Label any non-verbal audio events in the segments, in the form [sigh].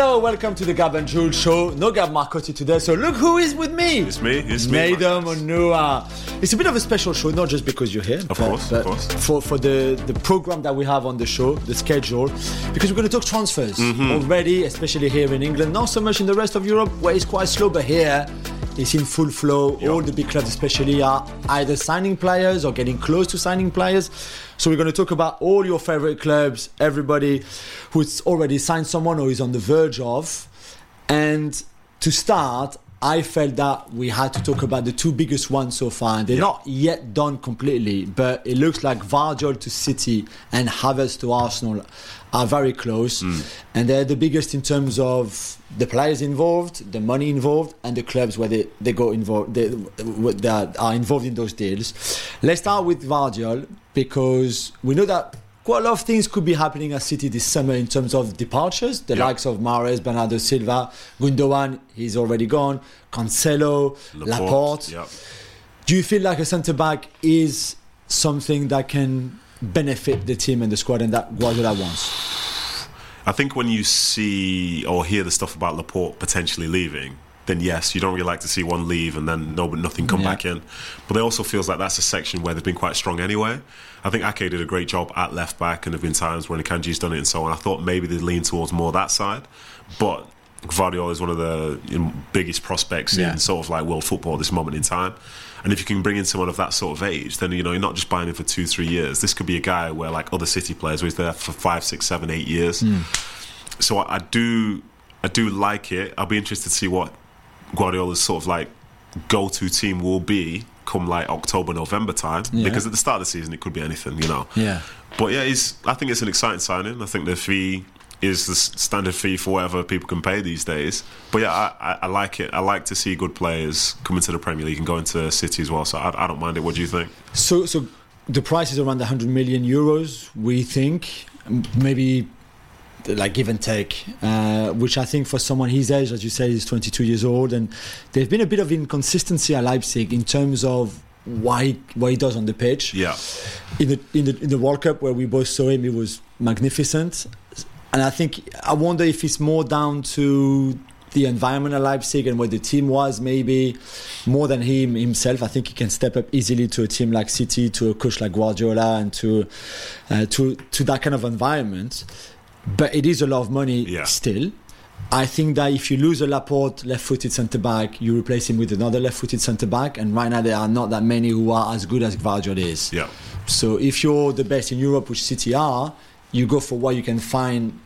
Hello, welcome to the Gab and Juls show. No Gab Marcotti today, so look who is with me. It's me, it's me. Nedum Onuoha. It's a bit of a special show, not just because you're here, Of but, course, but of course. for for the the program that we have on the show, the schedule, because we're going to talk transfers Mm-hmm. already, especially here in England. Not so much in the rest of Europe, where it's quite slow, but here. It's in full flow. All the big clubs, especially, are either signing players or getting close to signing players. So we're going to talk about all your favorite clubs, everybody who's already signed someone or is on the verge of. And to start, I felt that we had to talk about the two biggest ones so far. They're not yet done completely, but it looks like Gvardiol to City and Havertz to Arsenal are very close. Mm. And they're the biggest in terms of the players involved, the money involved, and the clubs where they, they go involved, they, that are involved in those deals. Let's start with Gvardiol because we know that quite a lot of things could be happening at City this summer in terms of departures. The Yeah. likes of Mahrez, Bernardo Silva, Gundogan, he's already gone. Cancelo, Laporte. Yeah. Do you feel like a centre back is something that can benefit the team and the squad and that Guardiola wants? I think when you see or hear the stuff about Laporte potentially leaving, then yes, you don't really like to see one leave and then no, nothing come Yeah. back in. But it also feels like that's a section where they've been quite strong anyway. I think Ake did a great job at left back, and there have been times when Akanji's done it and so on. I thought maybe they'd lean towards more that side, but Gvardiol is one of the you know, biggest prospects Yeah. in sort of like world football at this moment in time. And if you can bring in someone of that sort of age, then you know you're not just buying him for two, three years. This could be a guy where like other City players, where he's there for five, six, seven, eight years. Hmm. So I, I do, I do like it. I'll be interested to see what Guardiola's sort of like go-to team will be come like October, November time. Yeah. Because at the start of the season, it could be anything, you know. Yeah. But yeah, it's, I think it's an exciting signing. I think the fee is the standard fee for whatever people can pay these days. But yeah, I, I, like it. I like to see good players come into the Premier League and go into City as well. So I, I don't mind it. What do you think? So, so the price is around 100 million euros, we think. Maybe like give and take, uh, which I think for someone his age, as you say, he's 22 years old, and there's been a bit of inconsistency at Leipzig in terms of why what he does on the pitch. Yeah. In the in the in the World Cup where we both saw him, he was magnificent, and I think I wonder if it's more down to the environment at Leipzig and where the team was, maybe more than him himself. I think he can step up easily to a team like City, to a coach like Guardiola, and to uh, to to that kind of environment. But it is a lot of money Yeah. still. I think that if you lose a Laporte left-footed centre back, you replace him with another left-footed centre back, and right now there are not that many who are as good as Gvardiol is. Yeah. So if you're the best in Europe, which City are, you go for what you can find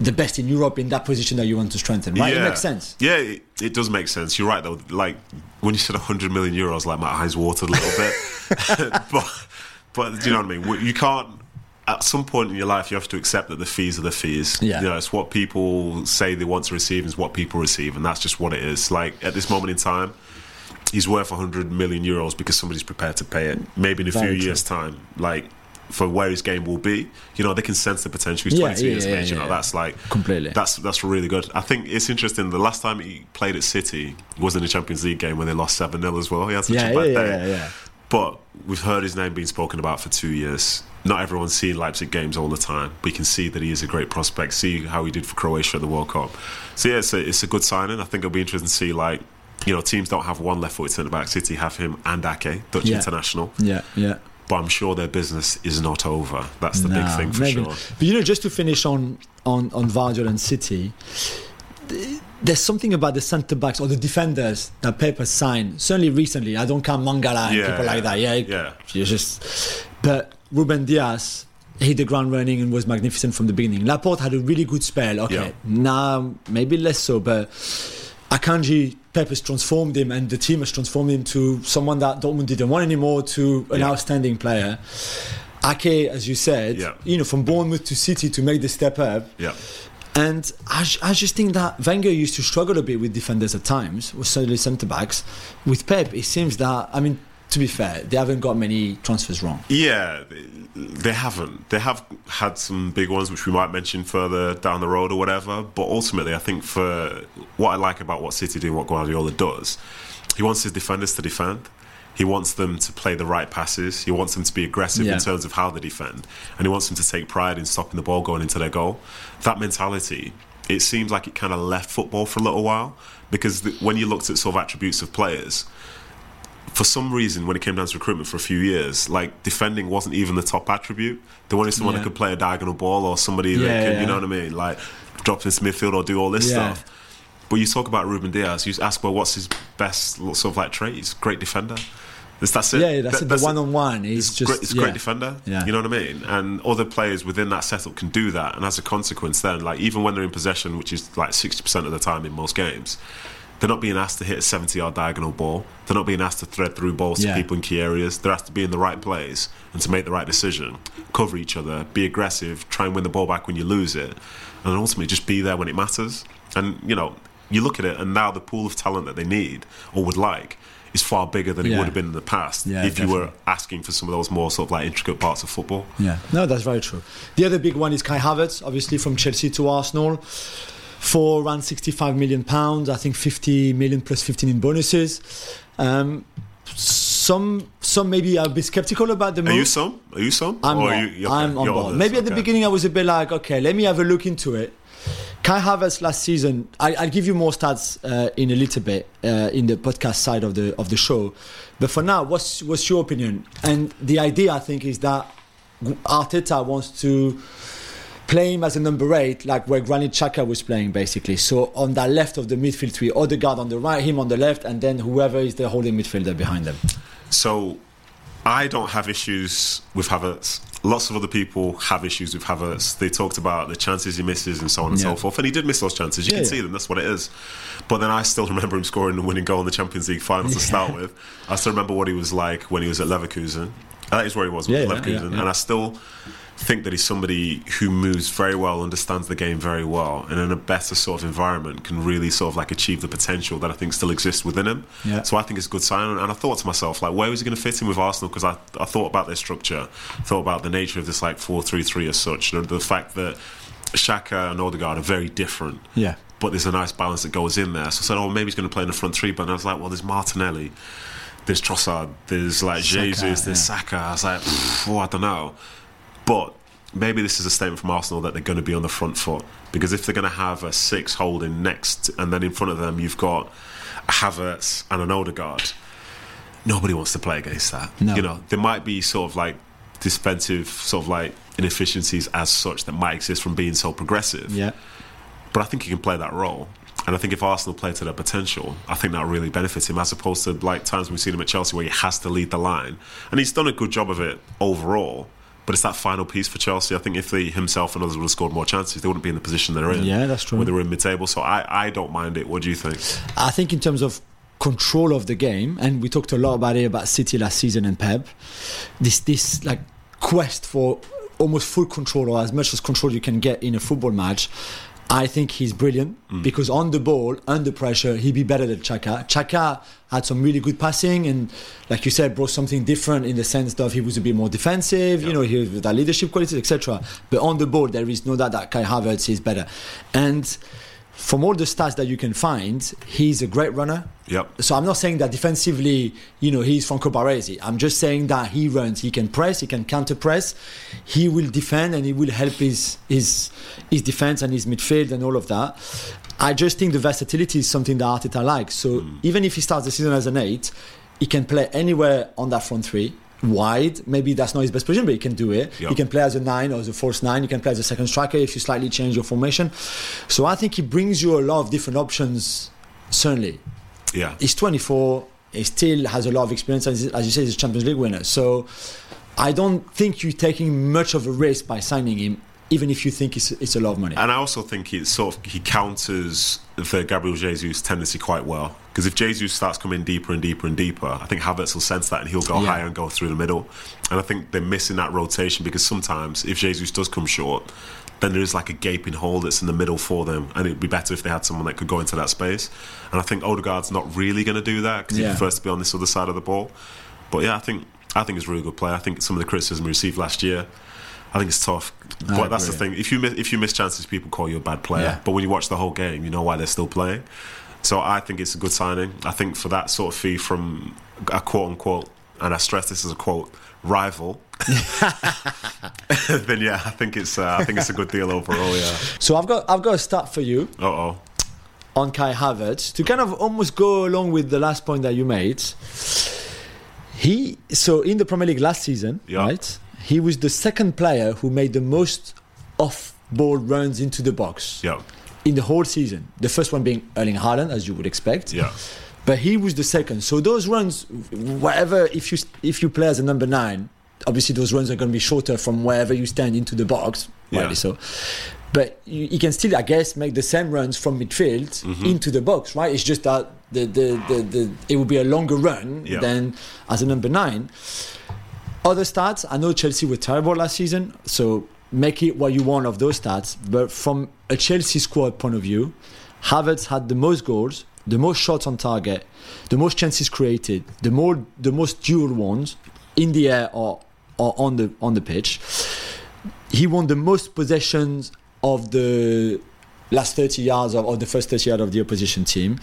the best in Europe in that position that you want to strengthen. Right? It makes sense. Yeah, it, it does make sense. You're right though. Like when you said 100 million euros, like my eyes watered a little bit. [laughs] [laughs] but but do you know what I mean? You can't. At some point in your life, you have to accept that the fees are the fees. Yeah. You know, it's what people say they want to receive, is what people receive, and that's just what it is. Like at this moment in time, he's worth 100 million euros because somebody's prepared to pay it. Maybe in a Very few true. years' time, like for where his game will be, you know, they can sense the potential. He's Yeah, 22 yeah, years yeah, age. You know, that's like Completely. that's that's really good. I think it's interesting. The last time he played at City was in the Champions League game when they lost seven 0 as well. He had such Yeah, a bad yeah, day. yeah, yeah. But we've heard his name being spoken about for two years. Not everyone's seen Leipzig games all the time, We can see that he is a great prospect. See how he did for Croatia at the World Cup. So yeah, it's a, it's a good signing. I think it'll be interesting to see like. You know, teams don't have one left-footed centre back. City have him and Ake, Dutch Yeah. international. Yeah, yeah. But I'm sure their business is not over. That's the big thing for maybe- sure. But you know, just to finish on on on Gvardiol and City, th- there's something about the centre backs or the defenders that Pep has signed. Certainly recently, I don't count Mangala and Yeah, people like that. Yeah, yeah. you just. But Ruben Dias hit the ground running and was magnificent from the beginning. Laporte had a really good spell. Okay, Yeah. now maybe less so, but Akanji. Pep has transformed him, and the team has transformed him to someone that Dortmund didn't want anymore, to an Yeah. outstanding player. Ake, as you said, Yeah. you know, from Bournemouth to City to make the step up. Yeah. And I just think that Wenger used to struggle a bit with defenders at times, with certainly centre backs. With Pep, it seems that, I mean, to be fair, they haven't got many transfers wrong. Yeah, they- they haven't. They have had some big ones, which we might mention further down the road or whatever. But ultimately, I think for what I like about what City do, and what Guardiola does, he wants his defenders to defend. He wants them to play the right passes. He wants them to be aggressive Yeah. in terms of how they defend, and he wants them to take pride in stopping the ball going into their goal. That mentality it seems like it kind of left football for a little while because the, when you looked at sort of attributes of players, for some reason, when it came down to recruitment for a few years, like defending wasn't even the top attribute. They wanted someone Yeah. that could play a diagonal ball or somebody Yeah, that can, yeah. you know what I mean, like drop into midfield or do all this stuff. But you talk about Ruben Dias, you ask, well, what's his best sort of like trait? He's a great defender. That's, that's it. Yeah, that's That- it. The one on one is it's just great, it's a yeah. great defender. Yeah. You know what I mean? And other players within that setup can do that. And as a consequence, then, like even when they're in possession, which is like sixty percent of the time in most games, they're not being asked to hit a seventy-yard diagonal ball. They're not being asked to thread through balls Yeah. to people in key areas. They're asked to be in the right place and to make the right decision, cover each other, be aggressive, try and win the ball back when you lose it, and ultimately just be there when it matters. And you know, you look at it, and now the pool of talent that they need or would like. Is far bigger than it would have been in the past Yeah, if you were asking for some of those more sort of like intricate parts of football. Yeah, no, that's very true. The other big one is Kai Havertz, obviously from Chelsea to Arsenal, for around 65 million pounds. I think 50 million plus 15 in bonuses. Um, some, some maybe I'll be skeptical about the move. Are you some? Are you some? I'm Or not. you- you're- I'm on board. Maybe at the beginning I was a bit like, okay, let me have a look into it. Kai Havertz last season, I, I'll give you more stats uh, in a little bit uh, in the podcast side of the of the show. But for now, what's what's your opinion? And the idea, I think, is that Arteta wants to play him as a number eight, like where Granit Xhaka was playing, basically. So on the left of the midfield three, Odegaard on the right, him on the left, and then whoever is the holding midfielder behind them. So I don't have issues with Havertz. Lots of other people have issues with Havertz. They talked about the chances he misses and so on and so forth. And he did miss those chances. You Yeah, can yeah. see them. That's what it is. But then I still [laughs] remember him scoring the winning goal in the Champions League final to start with. I still remember what he was like when he was at Leverkusen. That is where he was with Yeah, yeah, Leverkusen. yeah, yeah. And I still think that he's somebody who moves very well, understands the game very well, and in a better sort of environment can really sort of like achieve the potential that I think still exists within him. Yeah. So I think it's a good sign. And I thought to myself, like, where was he going to fit in with Arsenal? Because I, I thought about their structure, thought about the nature of this like four three three as such, the, the fact that Xhaka and Odegaard are very different. Yeah. But there's a nice balance that goes in there. So I said, oh, maybe he's going to play in the front three. But I was like, well, there's Martinelli, there's Trossard, there's like Saka, Jesus, there's yeah. Saka. I was like, oh, I don't know. But maybe this is a statement from Arsenal that they're going to be on the front foot because if they're going to have a six holding next, and then in front of them you've got a Havertz and an Odegaard, nobody wants to play against that. No. You know, there might be sort of like defensive sort of like inefficiencies as such that might exist from being so progressive. Yeah. But I think he can play that role. And I think if Arsenal play to their potential, I think that really benefits him as opposed to like times we've seen him at Chelsea where he has to lead the line. And he's done a good job of it overall. But it's that final piece for Chelsea. I think if they himself and others would have scored more chances, they wouldn't be in the position they're in. Yeah, that's true. Where they're in mid table. So I, I don't mind it. What do you think? I think in terms of control of the game, and we talked a lot about it about City last season and Pep. This this like quest for almost full control or as much as control you can get in a football match. I think he's brilliant mm. because on the ball, under pressure, he'd be better than Xhaka. Xhaka had some really good passing and, like you said, brought something different in the sense that he was a bit more defensive. You know, he had that leadership qualities, etc. But on the ball, there is no doubt that Kai Havertz is better. And from all the stats that you can find, he's a great runner. Yep. So I'm not saying that defensively, you know, he's Franco Baresi. I'm just saying that he runs, he can press, he can counter press, he will defend, and he will help his his his defense and his midfield and all of that. I just think the versatility is something that Arteta likes. So hmm. even if he starts the season as an eight, he can play anywhere on that front three. Wide, maybe that's not his best position, but he can do it. Yep. He can play as a nine or as a false nine. You can play as a second striker if you slightly change your formation. So I think he brings you a lot of different options. Certainly, Yeah. he's 24. He still has a lot of experience, and as you say, he's a Champions League winner. So I don't think you're taking much of a risk by signing him, even if you think it's, it's a lot of money. And I also think he sort of he counters the Gabriel Jesus tendency quite well because if Jesus starts coming deeper and deeper and deeper, I think Havertz will sense that and he'll go Yeah. higher and go through the middle. And I think they're missing that rotation because sometimes if Jesus does come short, then there is like a gaping hole that's in the middle for them, and it'd be better if they had someone that could go into that space. And I think Odegaard's not really going to do that because Yeah. he prefers to be on this other side of the ball. But yeah, I think I think he's a really good player. I think some of the criticism he received last year. I think it's tough, I but that's the thing. If you miss, if you miss chances, people call you a bad player. Yeah. But when you watch the whole game, you know why they're still playing. So I think it's a good signing. I think for that sort of fee from a quote unquote, and I stress this as a quote, rival. [laughs] then yeah, I think it's uh, I think it's a good deal overall. Yeah. So I've got I've got a start for you Uh oh. on Kai Havertz to kind of almost go along with the last point that you made. He so in the Premier League last season, Yeah. right? He was the second player who made the most off-ball runs into the box Yeah. In the whole season. The first one being Erling Haaland, as you would expect. Yeah. But he was the second. So those runs, whatever, if you if you play as a number nine, obviously those runs are going to be shorter from wherever you stand into the box. Yeah. So. But you, you can still, I guess, make the same runs from midfield Mm-hmm. into the box, right? It's just that the, the, the, the it will be a longer run Yeah. than as a number nine. Other stats, I know Chelsea were terrible last season, so make it what you want of those stats. But from a Chelsea squad point of view, Havertz had the most goals, the most shots on target, the most chances created, the more the most duel ones in the air or, or on the on the pitch. He won the most possessions of the last 30 yards of, of the first 30 yards of the opposition team.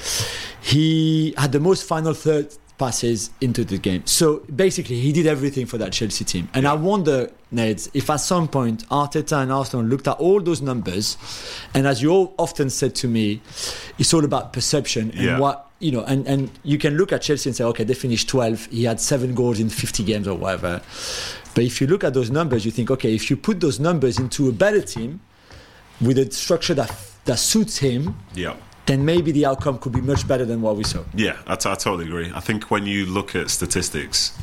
He had the most final third passes into the game. So basically, he did everything for that Chelsea team. And I wonder, Ned, if at some point Arteta and Arsenal looked at all those numbers, and as you all often said to me, it's all about perception and Yeah. what you know. And and you can look at Chelsea and say, okay, they finished 12. He had seven goals in 50 games or whatever. But if you look at those numbers, you think, okay, if you put those numbers into a better team with a structure that that suits him, Yeah. Then maybe the outcome could be much better than what we saw. Yeah, I, t- I totally agree. I think when you look at statistics,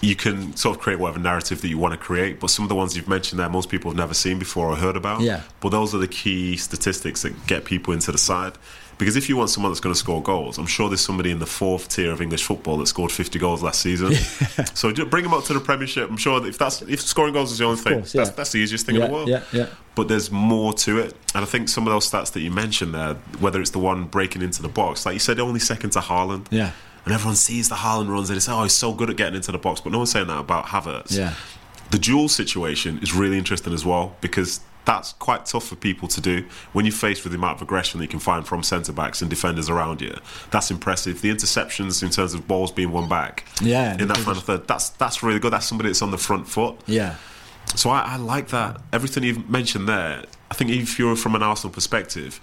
you can sort of create whatever narrative that you want to create, but some of the ones you've mentioned there, most people have never seen before or heard about. Yeah. But those are the key statistics that get people into the side. Because if you want someone that's going to score goals, I'm sure there's somebody in the fourth tier of English football that scored 50 goals last season. [laughs] so bring them up to the Premiership. I'm sure that if that's if scoring goals is the only thing, course, yeah. that's, that's the easiest thing yeah, in the world yeah, yeah. but there's more to it. And I think some of those stats that you mentioned there, whether it's the one breaking into the box, like you said, only second to Haaland. Yeah. And everyone sees the Haaland runs and they say, oh, he's so good at getting into the box. But no one's saying that about Havertz. Yeah. The duel situation is really interesting as well because that's quite tough for people to do when you're faced with the amount of aggression that you can find from centre backs and defenders around you. That's impressive. The interceptions in terms of balls being won back Yeah, in that final third, that's that's really good. That's somebody that's on the front foot. Yeah. So I, I like that. Everything you've mentioned there, I think if you're from an Arsenal perspective,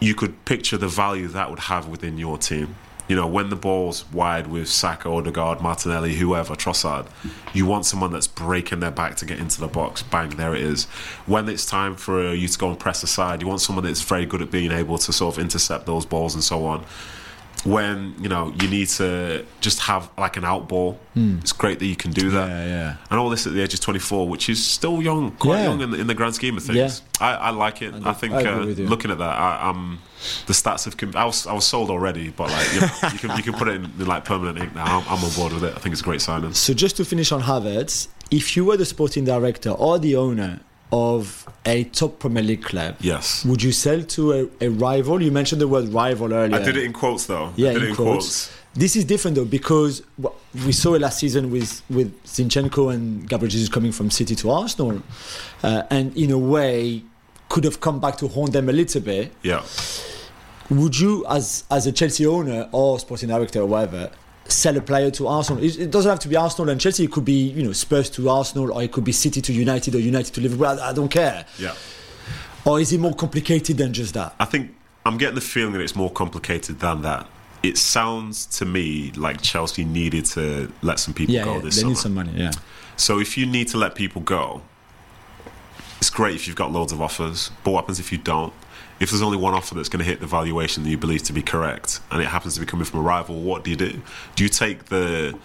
you could picture the value that would have within your team. You know, when the ball's wide with Saka, Odegaard, Martinelli, whoever, Trossard, you want someone that's breaking their back to get into the box. Bang, there it is. When it's time for you to go and press aside, you want someone that's very good at being able to sort of intercept those balls and so on. When, you know, you need to just have like an out ball, it's great that you can do that. Yeah, yeah. And all this at the age of 24, which is still young, quite Yeah. young in the, in the grand scheme of things. I, I like it. I, think I uh, looking at that, I, um, the stats have. Com- I was I was sold already, but like you, know, you can you can put it in, in like permanent ink now. I'm, I'm on board with it. I think it's a great signing. So just to finish on Havertz, if you were the sporting director or the owner of a top Premier League club, Yes, would you sell to a, a rival? You mentioned the word rival earlier. I did it in quotes though. Yeah, I did in it in quotes. quotes. This is different though because we saw it last season with with Zinchenko and Gabriel Jesus coming from City to Arsenal, uh, and in a way could have come back to haunt them a little bit. Yeah, Would you, as as a Chelsea owner or sporting director or whatever, sell a player to Arsenal? It, doesn't have to be Arsenal and Chelsea. It could be you know Spurs to Arsenal, or it could be City to United or United to Liverpool. I, I don't care. yeah. Or is it more complicated than just that? I think I'm getting the feeling that it's more complicated than that. It sounds to me like Chelsea needed to let some people Yeah, go yeah this they summer. They need some money. Yeah, So if you need to let people go, it's great if you've got loads of offers. But what happens if you don't? If there's only one offer that's going to hit the valuation that you believe to be correct, and it happens to be coming from a rival, what do you do? Do you take the?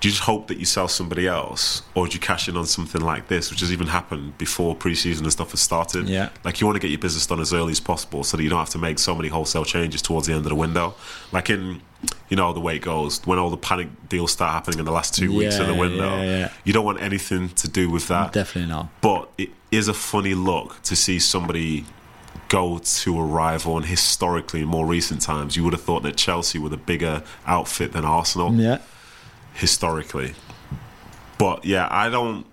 Do you just hope that you sell somebody else, or do you cash in on something like this, which has even happened before preseason and stuff has started? Yeah. Like you want to get your business done as early as possible, so that you don't have to make so many wholesale changes towards the end of the window. Like in, you know, the way it goes when all the panic deals start happening in the last two weeks of the window. yeah, yeah. You don't want anything to do with that. definitely not. But it is a funny look to see somebody go to a rival, and historically, in more recent times, you would have thought that Chelsea were the bigger outfit than Arsenal Yeah. historically. But yeah, I don't.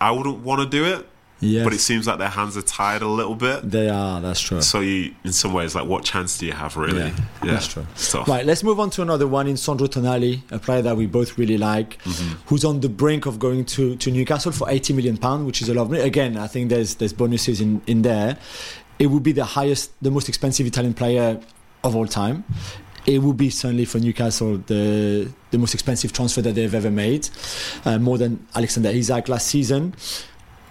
I wouldn't want to do it. Yeah. but it seems like their hands are tied a little bit. They are. That's true. So you, in some ways, like what chance do you have really? Yeah, that's true. Right, let's move on to another one in Sandro Tonali, a player that we both really like, Mm-hmm. who's on the brink of going to, to Newcastle for 80 million pound, which is a lot of money. Again, I think there's there's bonuses in, in there. It would be the highest, the most expensive Italian player of all time. It would be certainly for Newcastle the the most expensive transfer that they've ever made, uh, more than Alexander Isak last season.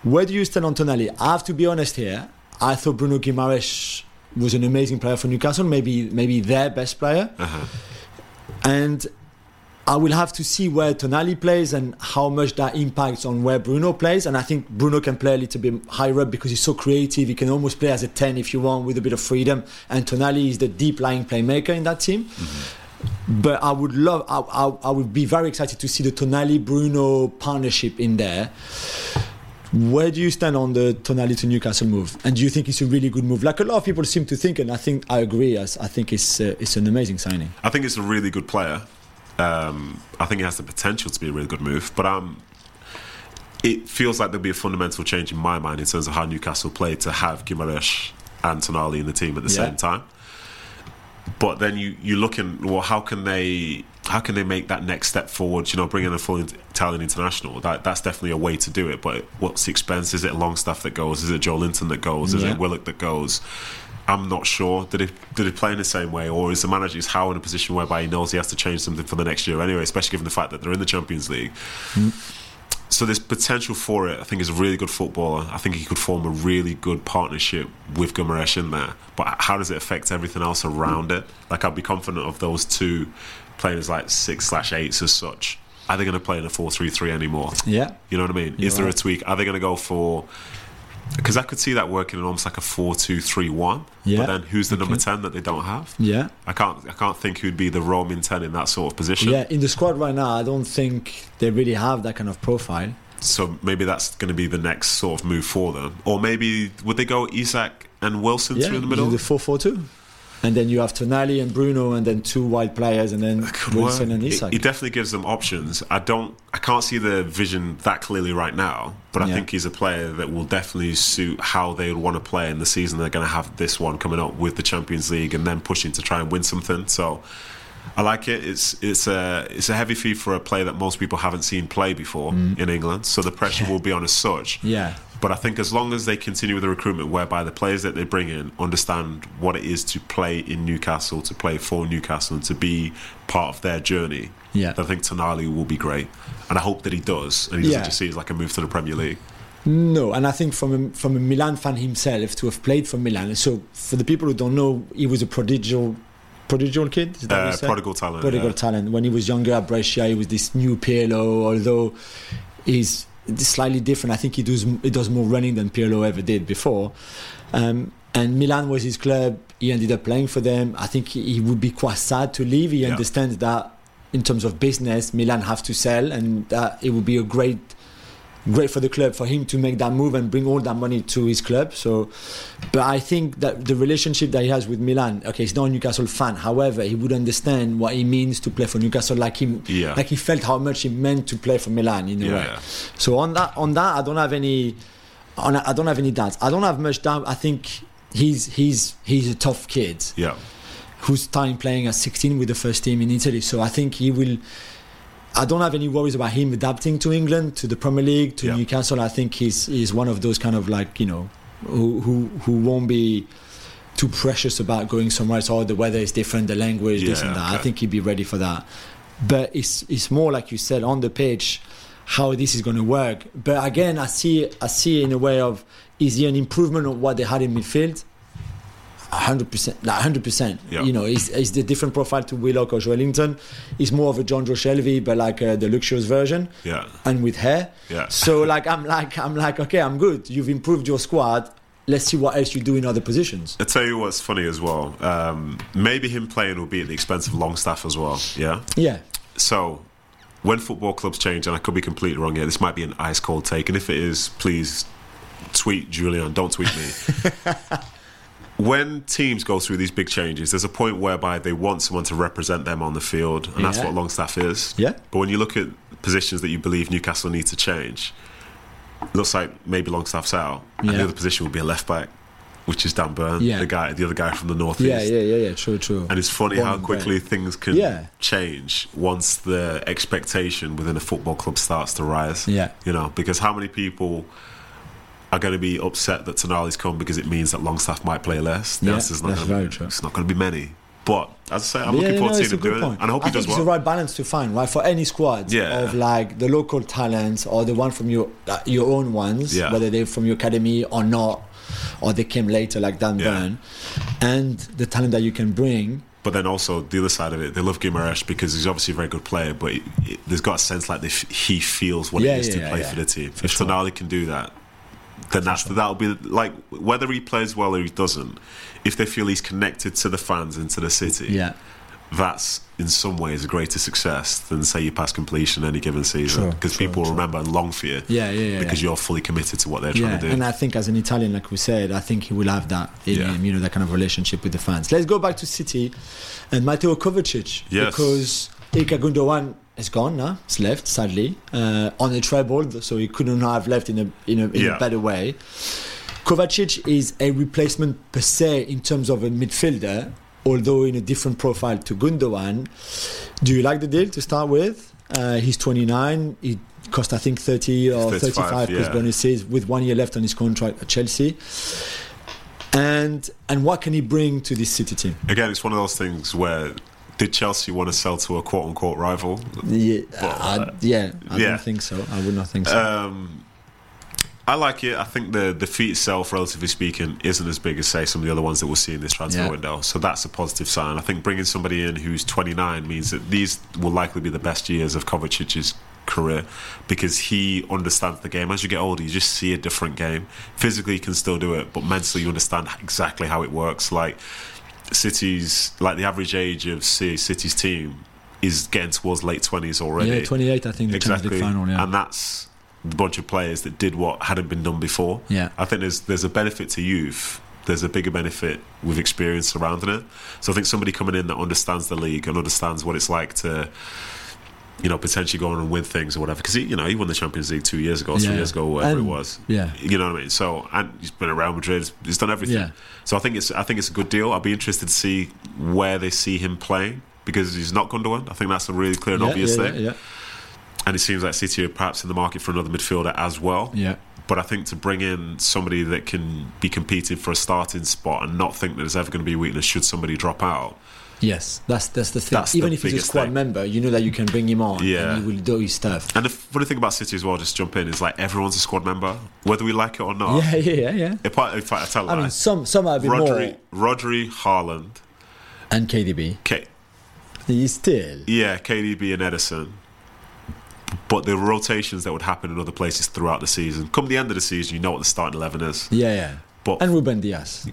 Where do you stand on Tonali? I have to be honest here. I thought Bruno Guimaraes was an amazing player for Newcastle, maybe maybe their best player. Uh-huh. And I will have to see where Tonali plays and how much that impacts on where Bruno plays. And I think Bruno can play a little bit higher up because he's so creative. He can almost play as a 10 if you want with a bit of freedom. And Tonali is the deep lying playmaker in that team. But I would love, I, I, I would be very excited to see the Tonali Bruno partnership in there. Where do you stand on the Tonali to Newcastle move? And do you think it's a really good move? Like a lot of people seem to think, and I think I agree. As I think it's uh, it's an amazing signing. I think it's a really good player. Um, I think it has the potential to be a really good move, but um, it feels like there'll be a fundamental change in my mind in terms of how Newcastle play to have Guimaraes and Tonali in the team at the Yeah. same time. But then you you look in well, how can they how can they make that next step forward? You know, bring in a full Italian international. That that's definitely a way to do it. But what's the expense? Is it Longstaff that goes? Is it Joelinton that goes? Is Yeah. it Willock that goes? I'm not sure. Did he did he play in the same way, or is the manager is how in a position whereby he knows he has to change something for the next year anyway? Especially given the fact that they're in the Champions League. So there's potential for it. I think he's a really good footballer. I think he could form a really good partnership with Guimaraes in there. But how does it affect everything else around it? Like I'd be confident of those two playing as like six slash eights as such. Are they going to play in a four three three anymore? Yeah. You know what I mean? You're is there right. a tweak? Are they going to go for? Because I could see that working in almost like a four-two-three-one. Yeah. But then who's the number ten that they don't have? Yeah. I can't. I can't think who'd be the roaming ten in that sort of position. Yeah, in the squad right now, I don't think they really have that kind of profile. So maybe that's going to be the next sort of move for them. Or maybe would they go Isak and Wilson Yeah, through the middle? the 4 4 2. And then you have Tonali and Bruno, and then two wide players, and then Wilson work. and Isak. It, definitely gives them options. I don't. I can't see the vision that clearly right now. But I Yeah. think he's a player that will definitely suit how they would want to play in the season. They're going to have this one coming up with the Champions League, and then pushing to try and win something. So. I like it. It's it's a it's a heavy fee for a player that most people haven't seen play before in England. So the pressure will be on as such. Mm. yeah. But I think as long as they continue with the recruitment, whereby the players that they bring in understand what it is to play in Newcastle, to play for Newcastle, and to be part of their journey, Yeah. I think Tonali will be great. And I hope that he does, and he doesn't Yeah. just see it as like a move to the Premier League. No, and I think from a, from a Milan fan himself to have played for Milan. So for the people who don't know, he was a prodigal, prodigal kid. Is that Uh, prodigal talent. prodigal yeah. talent. When he was younger at Brescia, he was this new Pirlo, although he's slightly different. I think he does he does more running than Pirlo ever did before. Um, and Milan was his club. He ended up playing for them. I think he, he would be quite sad to leave. He Yeah. understands that in terms of business, Milan have to sell, and that it would be a great great for the club for him to make that move and bring all that money to his club. So, but I think that the relationship that he has with Milan, okay, he's not a Newcastle fan. However, he would understand what it means to play for Newcastle, like him, Yeah. like he felt how much it meant to play for Milan in a Yeah, way. yeah. So on that, on that, I don't have any, on, I don't have any doubts. I don't have much doubt. I think he's he's he's a tough kid Yeah. who's time playing at 16 with the first team in Italy. So I think he will. I don't have any worries about him adapting to England, to the Premier League, to Yeah. Newcastle. I think he's he's one of those kind of like you know, who who who won't be too precious about going somewhere else. Oh, the weather is different, the language, this Yeah, and that. I think he'd be ready for that. But it's it's more like you said on the pitch how this is going to work. But again, I see I see in a way of is he an improvement on what they had in midfield? Hundred percent, like hundred percent. Yeah. You know, is the different profile to Willock or Joelinton? He's more of a Jonjo Shelvey, but like uh, the luxurious version, Yeah. and with hair. Yeah. So like I'm like I'm like okay, I'm good. You've improved your squad. Let's see what else you do in other positions. I tell you what's funny as well. Um, maybe him playing will be at the expense of Longstaff as well. Yeah. Yeah, So, when football clubs change, and I could be completely wrong here, this might be an ice cold take, and if it is, please tweet Julien, don't tweet me. [laughs] when teams go through these big changes, there's a point whereby they want someone to represent them on the field, and that's what Longstaff is. Yeah. But when you look at positions that you believe Newcastle need to change, looks like maybe Longstaff's out, and Yeah. the other position would be a left back, which is Dan Burn, Yeah. the guy, the other guy from the northeast. Yeah, yeah, yeah, yeah. True, true. And it's funny Born how quickly bred. things can Yeah. change once the expectation within a football club starts to rise. Yeah. You know, because how many people are going to be upset that Tonali's come because it means that Longstaff might play less? The Yeah, answer's not that's gonna very be, true. It's not going to be many. But as I say, I'm Yeah, looking forward no, to seeing him do it. And I hope he does well. It's the right balance to find, right, for any squad. Yeah. Of like the local talents or the one from your uh, your own ones, Yeah. whether they're from your academy or not, or they came later like Dan. Burn, and the talent that you can bring. But then also the other side of it, they love Guimaraes because he's obviously a very good player, but it, it, there's got a sense like they f- he feels what it is to play for the team. For if sure. Tonali can do that, then that's that'll be like whether he plays well or he doesn't. If they feel he's connected to the fans and to the city, Yeah. that's in some ways a greater success than say you pass completion any given season because people true. remember and long for you. Yeah, yeah, yeah, Because yeah. you're fully committed to what they're trying Yeah, to do. and I think as an Italian, like we said, I think he will have that in Yeah. him, you know, that kind of relationship with the fans. Let's go back to City and Mateo Kovacic. Yes. Because Ilkay Gundogan is gone now. It's left, sadly, uh, on a treble, so he couldn't have left in a, in a, in Yeah. a better way. Kovacic is a replacement per se in terms of a midfielder, although in a different profile to Gundogan. Do you like the deal to start with? Uh, he's 29. He cost, I think, 30 or 35, 35 plus yeah. bonuses with one year left on his contract at Chelsea. And and what can he bring to this City team? Again, it's one of those things where did Chelsea want to sell to a quote unquote rival? Yeah, I, yeah, I yeah. don't think so. I would not think so. Um, I like it. I think the the fee itself, relatively speaking, isn't as big as say some of the other ones that we'll see in this transfer Yeah. window. So that's a positive sign. I think bringing somebody in who's 29 means that these will likely be the best years of Kovacic's career because he understands the game. As you get older, you just see a different game. Physically, you can still do it, but mentally, you understand exactly how it works. Like City's, like the average age of City's team is getting towards late 20s already. yeah, 28, I think, the exactly, final. Yeah. and that's a bunch of players that did what hadn't been done before. Yeah. I think there's there's a benefit to youth. There's a bigger benefit with experience surrounding it. So I think somebody coming in that understands the league and understands what it's like to, you know, potentially go on and win things or whatever. Because he, you know, he won the Champions League two years ago, three Yeah. years ago, whatever And- it was. yeah. You know what I mean? So and he's been around Madrid. He's done everything. Yeah. So I think it's I think it's a good deal. I'll be interested to see where they see him playing because he's not Gundogan. I think that's a really clear and yeah, obvious yeah, thing. And it seems like City are perhaps in the market for another midfielder as well. yeah. But I think to bring in somebody that can be competing for a starting spot and not think that there's ever going to be a weakness should somebody drop out. Yes, that's that's the thing. That's Even the if he's a squad thing. member, you know that you can bring him on Yeah. and he will do his stuff. And the funny thing about City as well, just jump in, is like everyone's a squad member, whether we like it or not. Yeah, yeah, yeah, yeah. If I, if I, tell I lie, mean, some some are a bit Rodri, more. Rodri, Haaland, And KDB, K, he's still. yeah, KDB and Ederson. But the rotations that would happen in other places throughout the season, come the end of the season, you know what the starting eleven is. Yeah, yeah. But And Ruben Dias.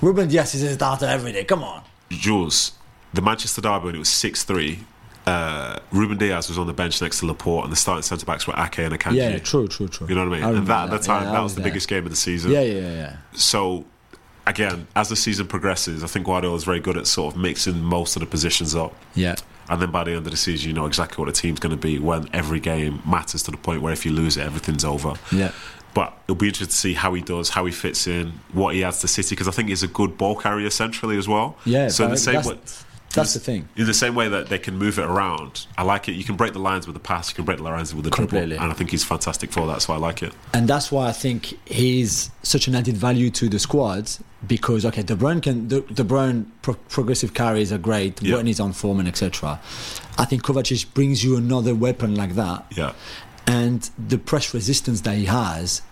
Ruben Dias is a starter every day. Come on. Jules, the Manchester derby when it was six three. Uh, Ruben Dias was on the bench next to Laporte, and the starting centre backs were Ake and Akanji. Yeah, true, true, true. You know what I mean? I and that at the that. time, Yeah, that was, was the biggest game of the season. Yeah, yeah, yeah. So, again, as the season progresses, I think Guardiola is very good at sort of mixing most of the positions up. Yeah. And then by the end of the season, you know exactly what the team's going to be when every game matters to the point where if you lose it, everything's over. Yeah. But it'll be interesting to see how he does, how he fits in, what he adds to City, because I think he's a good ball carrier centrally as well. Yeah. So in the same that's, way, that's the thing. in the same way that they can move it around, I like it. You can break the lines with the pass, you can break the lines with the dribble, and I think he's fantastic for that. So I like it. And that's why I think he's such an added value to the squad because okay, De Bruyne can the De Bruyne pro- progressive carries are great Yeah. when he's on form and etc. I think Kovacic brings you another weapon like that, Yeah, and the press resistance that he has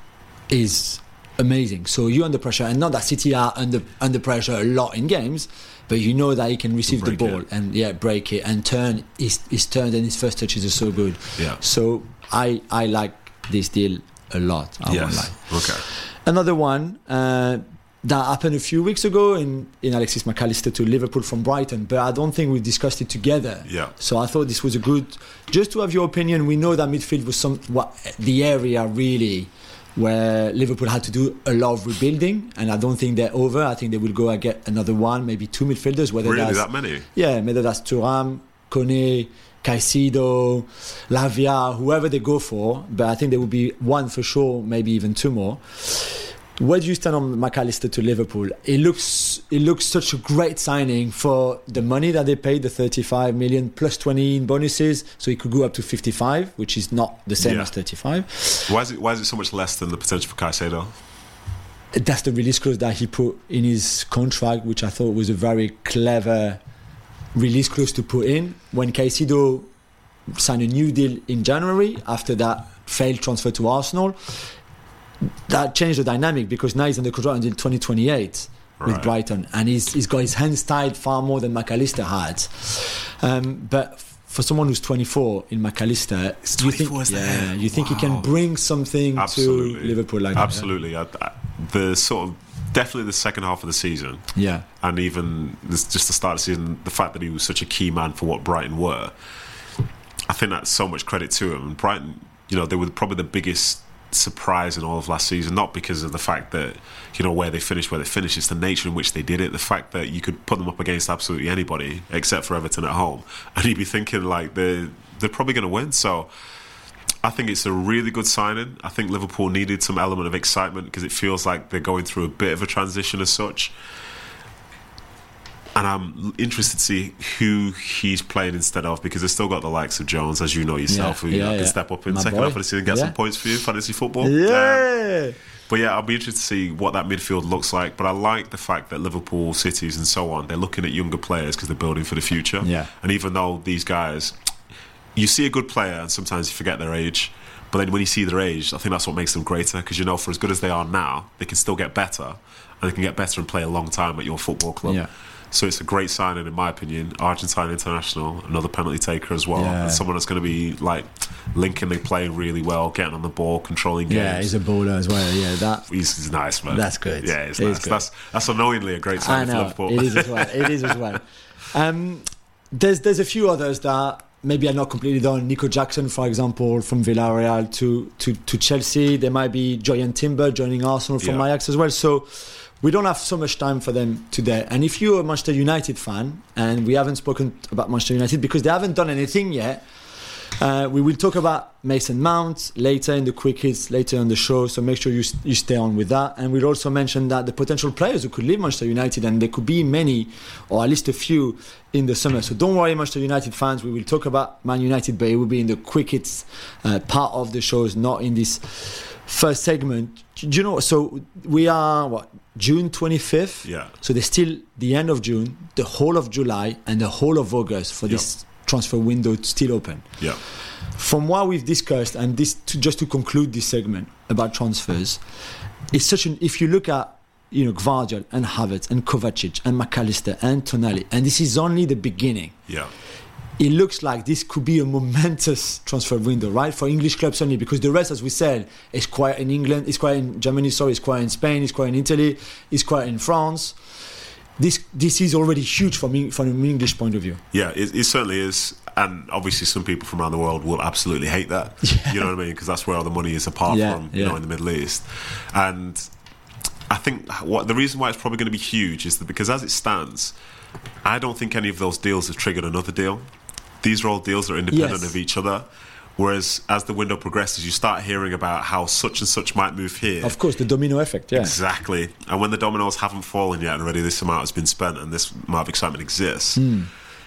is amazing. So you're under pressure, and not that City are under under pressure a lot in games, but you know that he can receive the ball it. and yeah, break it and turn. His his turn and his first touches are so good. yeah, So I I like this deal a lot. I yes, okay. Another one uh, that happened a few weeks ago in, in Alexis McAllister to Liverpool from Brighton, but I don't think we discussed it together. Yeah. So I thought this was a good, just to have your opinion. We know that midfield was some what the area really where Liverpool had to do a lot of rebuilding, and I don't think they're over. I think they will go and get another one, maybe two midfielders. Whether Really, that's that many? yeah, whether that's Thuram, Kone, Caicedo, Lavia, whoever they go for, but I think there will be one for sure, maybe even two more. Where do you stand on McAllister to Liverpool? It looks it looks such a great signing for the money that they paid, the 35 million plus 20 in bonuses, so it could go up to 55, which is not the same Yeah. as 35. Why is it why is it so much less than the potential for Caicedo? That's the release clause that he put in his contract, which I thought was a very clever release clause to put in. When Caicedo signed a new deal in January after that failed transfer to Arsenal, that changed the dynamic because now he's the contract until 2028 with Brighton, and he's, he's got his hands tied far more than McAllister had. Um, but for someone who's 24 in McAllister, you think, 24 is the yeah, you think he can bring something Absolutely, to Liverpool like that? absolutely. I, the sort of definitely the second half of the season, Yeah. and even just the start of the season, the fact that he was such a key man for what Brighton were, I think that's so much credit to him. And Brighton, you know, they were probably the biggest surprise in all of last season, not because of the fact that you know where they finished, where they finished. It's the nature in which they did it. The fact that you could put them up against absolutely anybody except for Everton at home, [laughs] and you'd be thinking like they're they're probably going to win. So. I think it's a really good signing. I think Liverpool needed some element of excitement because it feels like they're going through a bit of a transition as such. And I'm interested to see who he's playing instead of because they've still got the likes of Jones, as you know yourself, Yeah, who yeah, can yeah. step up in the My second boy. half of the season and get some points for you, fantasy football. Um, Yeah. but yeah, I'll be interested to see what that midfield looks like. But I like the fact that Liverpool, cities, and so on, they're looking at younger players because they're building for the future. Yeah. And even though these guys, you see a good player and sometimes you forget their age. But then when you see their age, I think that's what makes them greater because you know, for as good as they are now, they can still get better and they can get better and play a long time at your football club. Yeah. So it's a great signing, in my opinion. Argentine international, another penalty taker as well, Yeah. and someone that's going to be like linking the play really well, getting on the ball, controlling games. Yeah, he's a bowler as well. Yeah, that He's, he's nice, man. That's good. Yeah, it's It nice. That's that's annoyingly a great signing for Liverpool. it is as well. It is as well. [laughs] Um, there's there's a few others that maybe are not completely done. Nico Jackson, for example, from Villarreal to to, to Chelsea. There might be Jurrien Timber joining Arsenal from Yeah. Ajax as well. So we don't have so much time for them today. And if you're a Manchester United fan, and we haven't spoken about Manchester United because they haven't done anything yet. Uh, we will talk about Mason Mount later in the quick hits later on the show, so make sure you, you stay on with that. And we'll also mention that the potential players who could leave Manchester United, and there could be many, or at least a few, in the summer. So don't worry, Manchester United fans. We will talk about Man United, but it will be in the quick hits uh, part of the shows, not in this first segment. Do you know? So we are what June 25th. Yeah. So there's still the end of June, the whole of July, and the whole of August for Yep. this transfer window still open. yeah, From what we've discussed, and this to, just to conclude this segment about transfers, it's such an. If you look at you know Gvardiol and Havertz and Kovacic and McAllister and Tonali, and this is only the beginning. yeah, It looks like this could be a momentous transfer window, right, for English clubs only, because the rest, as we said, is quiet in England, is quiet in Germany, sorry, is quiet in Spain, is quiet in Italy, is quiet in France. This this is already huge from from an English point of view. yeah. It, it certainly is, and obviously some people from around the world will absolutely hate that. [laughs] You know what I mean? Because that's where all the money is, apart Yeah, from you yeah. know in the Middle East. And I think what the reason why it's probably going to be huge is that because as it stands, I don't think any of those deals have triggered another deal. These are all deals that are independent Yes. of each other. Whereas as the window progresses, you start hearing about how such and such might move here. Of course, the domino effect, yeah. Exactly. And when the dominoes haven't fallen yet and already this amount has been spent and this amount of excitement exists, hmm.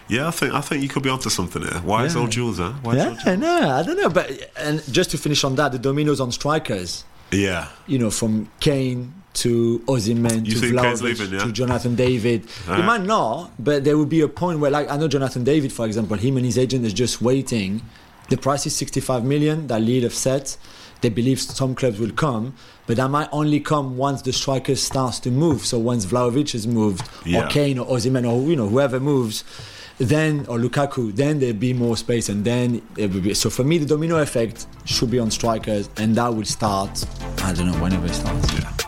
yeah, I think I think you could be onto something here. Why is. Yeah. old Jules, huh? Why Yeah, I know, I don't know, but and just to finish on that, the dominoes on strikers, Yeah. you know, from Kane to Osimhen to think Kane's Vlahovic leaving, yeah? to Jonathan David. He might not, but there will be a point where, like, I know Jonathan David, for example, him and his agent is just waiting. The price is 65 million that Lille have set. They believe some clubs will come, but that might only come once the striker starts to move. So once Vlahovic has moved, or Kane or Osimhen or you know whoever moves, then or Lukaku, then there'll be more space, and then it will be. So for me, the domino effect should be on strikers, and that will start. I don't know whenever it starts.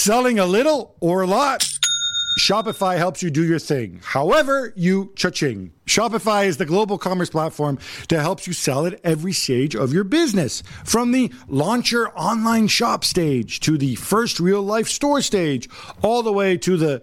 Selling a little or a lot? Shopify helps you do your thing, however you cha-ching. Shopify is the global commerce platform that helps you sell at every stage of your business. From the launch your online shop stage to the first real life store stage, all the way to the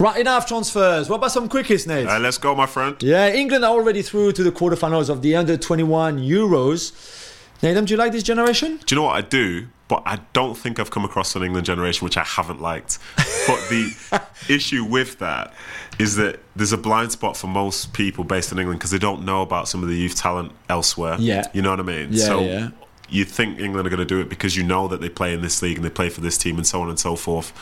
Right, enough transfers. What about some quickies, Nate? Uh, let's go, my friend. yeah, England are already through to the quarterfinals of the under 21 Euros. Nathan, do you like this generation? Do you know what I do? But I don't think I've come across an England generation which I haven't liked. But the [laughs] issue with that is that there's a blind spot for most people based in England because they don't know about some of the youth talent elsewhere. Yeah. You know what I mean? Yeah, so yeah. you think England are going to do it because you know that they play in this league and they play for this team and so on and so forth.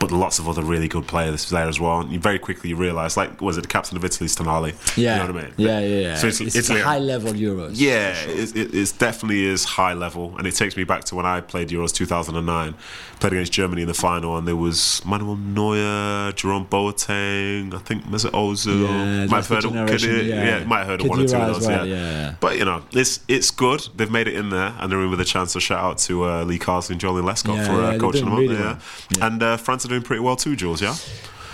But lots of other really good players there as well. And you very quickly realise, like, was it the captain of Italy's Tonali? Yeah. You know what I mean? Yeah, yeah, yeah. So it's, it's, Italy- high level Euros. yeah, it, it, it definitely is high level, and it takes me back to when I played Euros 2009. Played against Germany in the final, and there was Manuel Neuer, Jerome Boateng, I think Mesut Ozil. Yeah, might have heard of, generation, yeah. yeah, might have heard of one or two of those. well, yeah. yeah. but you know, it's it's good. They've made it in there, and they're in with a chance. So shout out to uh, Lee Carsley and Joleon Lescott for uh, coaching them up. really yeah. well. and uh, France are doing pretty well too, Jules. Yeah,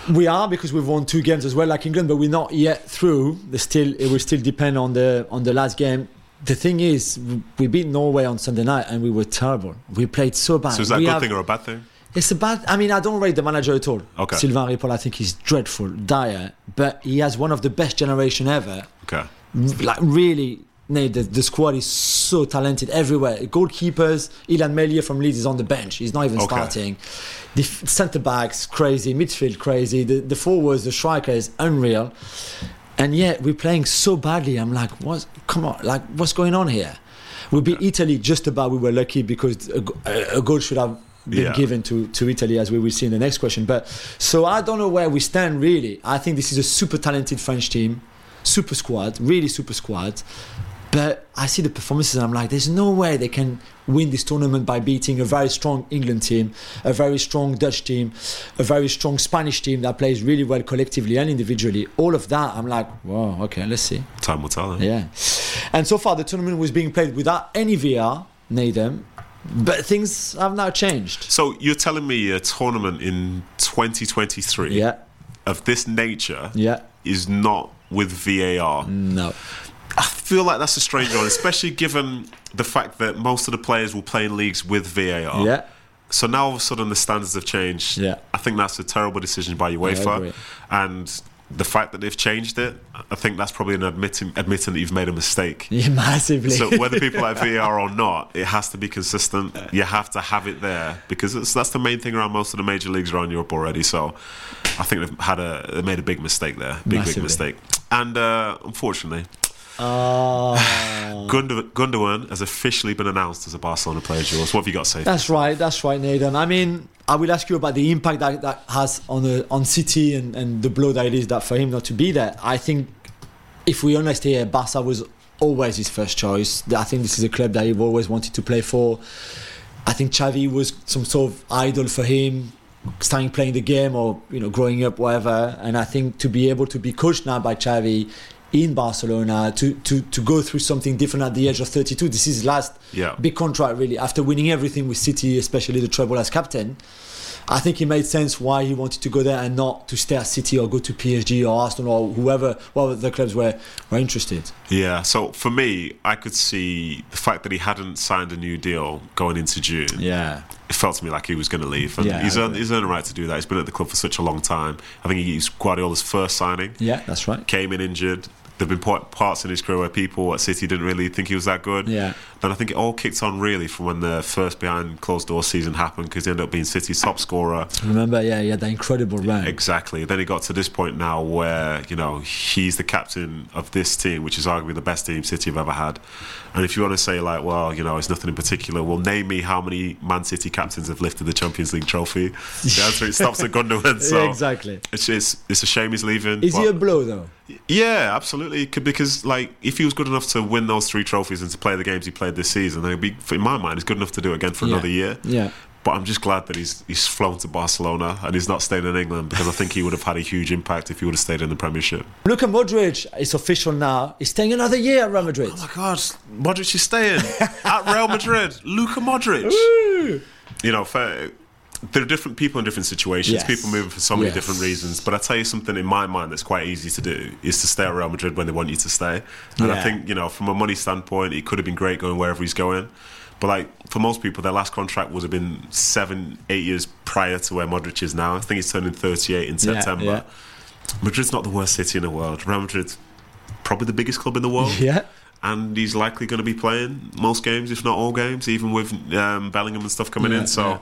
We are because we've won two games as well, like England, but we're not yet through. There's still, it will still depend on the on the last game. The thing is, we beat Norway on Sunday night and we were terrible. We played so bad. so is that a good have- thing or a bad thing? It's a bad. I mean, I don't rate the manager at all. Okay. Sylvain Ripoll, I think he's dreadful, dire, but he has one of the best generation ever. Okay, Like really, no, the, the squad is so talented everywhere. Goalkeepers, Illan Meslier from Leeds is on the bench. He's not even Okay. starting. The centre backs crazy, midfield crazy. The the forwards, the striker is unreal, and yet we're playing so badly. I'm like, what? Come on, like what's going on here? We beat Italy just about. We were lucky because a, a a goal should have been Yeah. given to, to Italy, as we will see in the next question. But so I don't know where we stand really. I think this is a super talented French team, super squad, really super squad. But I see the performances and I'm like, there's no way they can win this tournament by beating a very strong England team, a very strong Dutch team, a very strong Spanish team that plays really well collectively and individually. All of that, I'm like, wow, okay, let's see. time will tell. eh? Yeah. And so far, the tournament was being played without any VR, Nedum. But things have now changed. So you're telling me a tournament in 2023 Yeah. of this nature Yeah. is not with VAR? No. I feel like that's a strange one, especially given the fact that most of the players will play in leagues with VAR. Yeah. So now all of a sudden the standards have changed. Yeah. I think that's a terrible decision by. UEFA. and the fact that they've changed it, I think that's probably an admitting admitting that you've made a mistake. Yeah, massively. So whether people like [laughs] VAR or not, it has to be consistent. You have to have it there because it's, that's the main thing around most of the major leagues around Europe already. So I think they've had a they made a big mistake there, big Massively. big mistake. And uh, unfortunately, Oh. [sighs] Gund- Gundogan has officially been announced as a Barcelona player. Jules, what have you got to say? That's right. That's right, Nathan. I mean, I will ask you about the impact that that has on the on City and, and the blow that it is that for him not to be there. I think, if we're honest here, Barca was always his first choice. I think this is a club that he always wanted to play for. I think Xavi was some sort of idol for him, starting playing the game or you know growing up, whatever. And I think to be able to be coached now by Xavi in Barcelona, to to to go through something different at the age of 32. This is his last Yeah. big contract really after winning everything with City, especially the treble as captain. I think it made sense why he wanted to go there and not to stay at City or go to PSG or Arsenal or whoever, whatever the clubs were were interested. Yeah. So for me, I could see the fact that he hadn't signed a new deal going into June. Yeah, It felt to me like he was going to leave, and Yeah, he's earned, he's earned a right to do that. He's been at the club for such a long time. I think he's Guardiola's first signing. yeah, that's right. Came in injured, There've been parts in his career where people at City didn't really think he was that good. Yeah. Then I think it all kicked on really from when the first behind closed door season happened because he ended up being City's top scorer. Remember, yeah, he had that incredible run. Exactly. Then he got to this point now where you know he's the captain of this team, which is arguably the best team City have ever had. And if you want to say like, well, you know, it's nothing in particular, well, name me how many Man City captains have lifted the Champions League trophy. The answer it stops at Gundogan. [laughs] So exactly. It's, it's it's a shame he's leaving. Is he a blow though? yeah, absolutely. Because like, if he was good enough to win those three trophies and to play the games he played this season, then he'd be, in my mind, he's good enough to do it again for Yeah. another year. Yeah. But I'm just glad that he's he's flown to Barcelona and he's not staying in England because I think he would have had a huge impact if he would have stayed in the Premiership. Luka Modric is official now. He's staying another year at Real Madrid. Oh my God, Modric is staying [laughs] at Real Madrid. Luka Modric. You know, fair, there are different people in different situations. Yes. People moving for so many Yes. different reasons. But I tell you something in my mind that's quite easy to do is to stay at Real Madrid when they want you to stay. And I think you know, from a money standpoint, it could have been great going wherever he's going. But like for most people, their last contract would have been seven, eight years prior to where Modric is now. I think he's turning 38 in September. yeah. Madrid's not the worst city in the world. Real Madrid's probably the biggest club in the world [laughs] Yeah. and he's likely going to be playing most games, if not all games, even with um, Bellingham and stuff coming Yeah, in. So.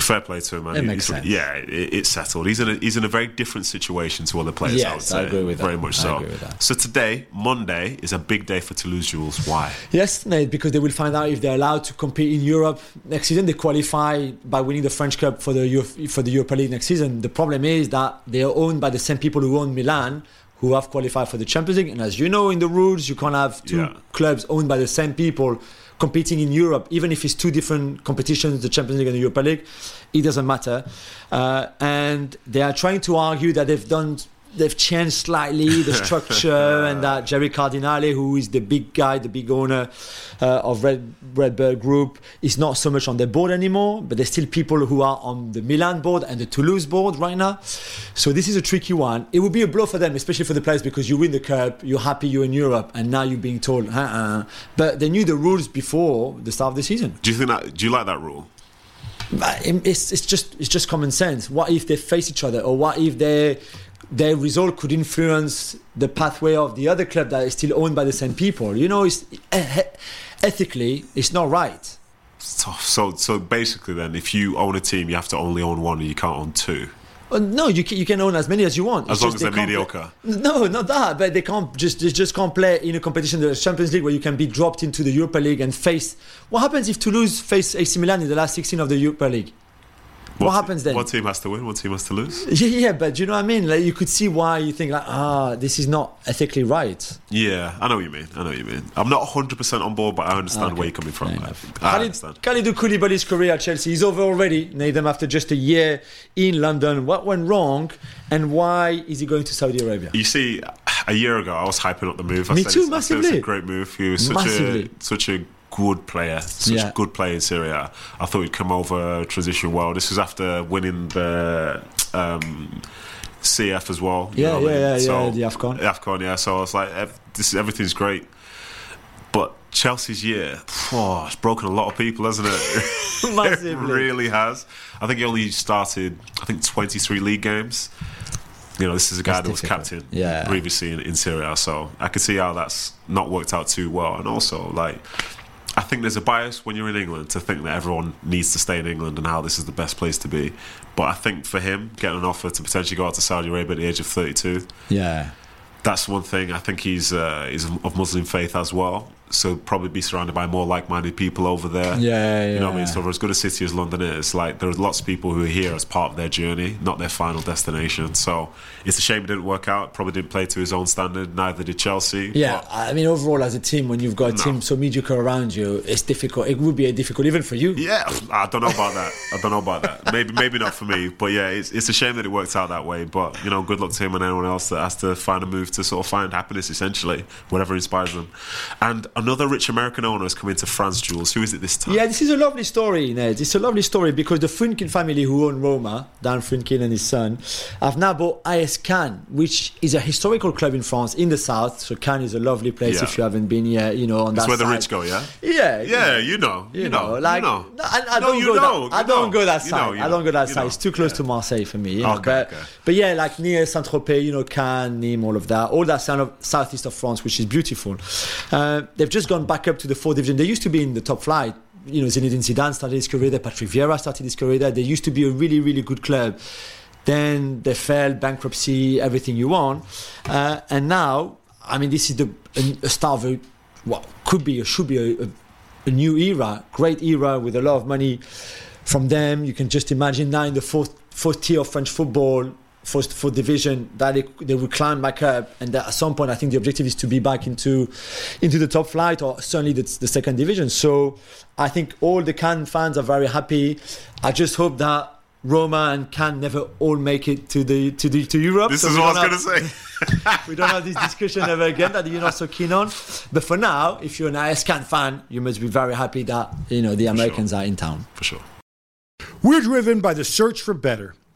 Fair play to him, man. It makes sense. Yeah, it, it's settled. He's in a he's in a very different situation to other players. I would Yes, say. I agree with that. Very much I so. agree with that. So today, Monday, is a big day for Toulouse Jules. Why? Yes, Nate, because they will find out if they're allowed to compete in Europe next season. They qualify by winning the French Cup for the Euro- for the Europa League next season. The problem is that they are owned by the same people who own Milan, who have qualified for the Champions League. And as you know, in the rules, you can't have two Yeah. clubs owned by the same people competing in Europe, even if it's two different competitions, the Champions League and the Europa League. It doesn't matter. Uh, and they are trying to argue that they've done. They've changed slightly the [laughs] structure, and that Jerry Cardinale, who is the big guy, the big owner uh, of Red Redbird Group, is not so much on their board anymore. But there's still people who are on the Milan board and the Toulouse board right now. So this is a tricky one. It would be a blow for them, especially for the players, because you win the cup, you're happy you're in Europe, and now you're being told, uh-uh. But they knew the rules before the start of the season. Do you think that? Do you like that rule? But it's, it's just it's just common sense. What if they face each other, or what if their their result could influence the pathway of the other club that is still owned by the same people? You know, it's eh, ethically it's not right. So, so basically, then, if you own a team, you have to only own one, and you can't own two. Uh, no, you can, you can own as many as you want. As It's long as they're they mediocre. play- No, not that. But they can't just they just can't play in a competition, the Champions League, where you can be dropped into the Europa League and face. What happens if Toulouse face AC Milan in the last 16 of the Europa League? What happens then? One team has to win. One team has to lose. [laughs] Yeah, yeah, but you know what I mean. Like you could see why you think like, ah, this is not ethically right. Yeah, I know what you mean. I know what you mean. I'm not 100 percent on board, but I understand Okay, where you're coming from. enough. I Khalid, understand. Kalidou Koulibaly's career at Chelsea is over already. Nathan, after just a year in London, what went wrong, and why is he going to Saudi Arabia? You see, a year ago I was hyping up the move. I Me too, I said it's a great move. He was such Massively. a such a good player, such Yeah. good player in Serie A. I thought he'd come over, transition well. This was after winning the. Um, CF as well. Yeah, what I yeah, mean? yeah, yeah, the AFCON. AFCON, yeah. So I was like, this everything's great. But Chelsea's year, oh, it's broken a lot of people, hasn't it? [laughs] [laughs] Massively. it really has. I think he only started, I think, 23 league games. You know, this is a guy That's that was difficult. captain Yeah. previously in, in Serie A, so I could see how that's not worked out too well. And also, like, think there's a bias when you're in England to think that everyone needs to stay in England and how this is the best place to be. But I think for him, getting an offer to potentially go out to Saudi Arabia at the age of 32, Yeah, that's one thing. I think he's uh, he's of Muslim faith as well, so probably be surrounded by more like-minded people over there. Yeah, You know what I mean? yeah. So for as good a city as London is, like there's lots of people who are here as part of their journey, not their final destination. So it's a shame it didn't work out. Probably didn't play to his own standard. Neither did Chelsea. yeah. but- I mean, overall, as a team, when you've got a No. team so mediocre around you, it's difficult. It would be a difficult even for you. Yeah, I don't know about that. I don't know about that. Maybe, maybe not for me. But yeah, it's, it's a shame that it worked out that way. But you know, good luck to him and anyone else that has to find a move to sort of find happiness, essentially, whatever inspires them. And another rich American owner has come into France, Jules. Who is it this time? Yeah, this is a lovely story, Ned. It's a lovely story because the Friedkin family who own Roma, Dan Friedkin and his son, have now bought AS Cannes, which is a historical club in France in the south. So Cannes is a lovely place Yeah. if you haven't been yet, you know, on That's that where the side. rich go, yeah? Yeah, Yeah, you know. You, you know. know, like you know. no, I, I don't you go know, that. I don't go that side. I don't go that side. It's too close know. to Marseille for me. Okay, but okay. but yeah, like near Saint Tropez, you know, Cannes, Nîmes, all of that, all that sound of southeast of France, which is beautiful. Uh, they've just gone back up to the fourth division. They used to be in the top flight. You know, Zinedine Zidane started his career there. Patrick Vieira started his career there. They used to be a really, really good club. Then they fell, bankruptcy, everything you want, uh, and now, I mean, this is the a, a start of a, what could be or should be a, a, a new era, great era with a lot of money from them. You can just imagine now in the fourth fourth tier of French football, fourth fourth division, that they, they will climb back up, and that at some point, I think the objective is to be back into into the top flight or certainly the, the second division. So I think all the Cannes fans are very happy. I just hope that. Roma and Cannes never all make it to the to the to Europe. This so is we what don't I was have- going to say. [laughs] we don't have this discussion ever again that you're not so keen on. But for now, if you're an AS ISCAN fan, you must be very happy that you know the Americans are in town. For sure. We're driven by the search for better.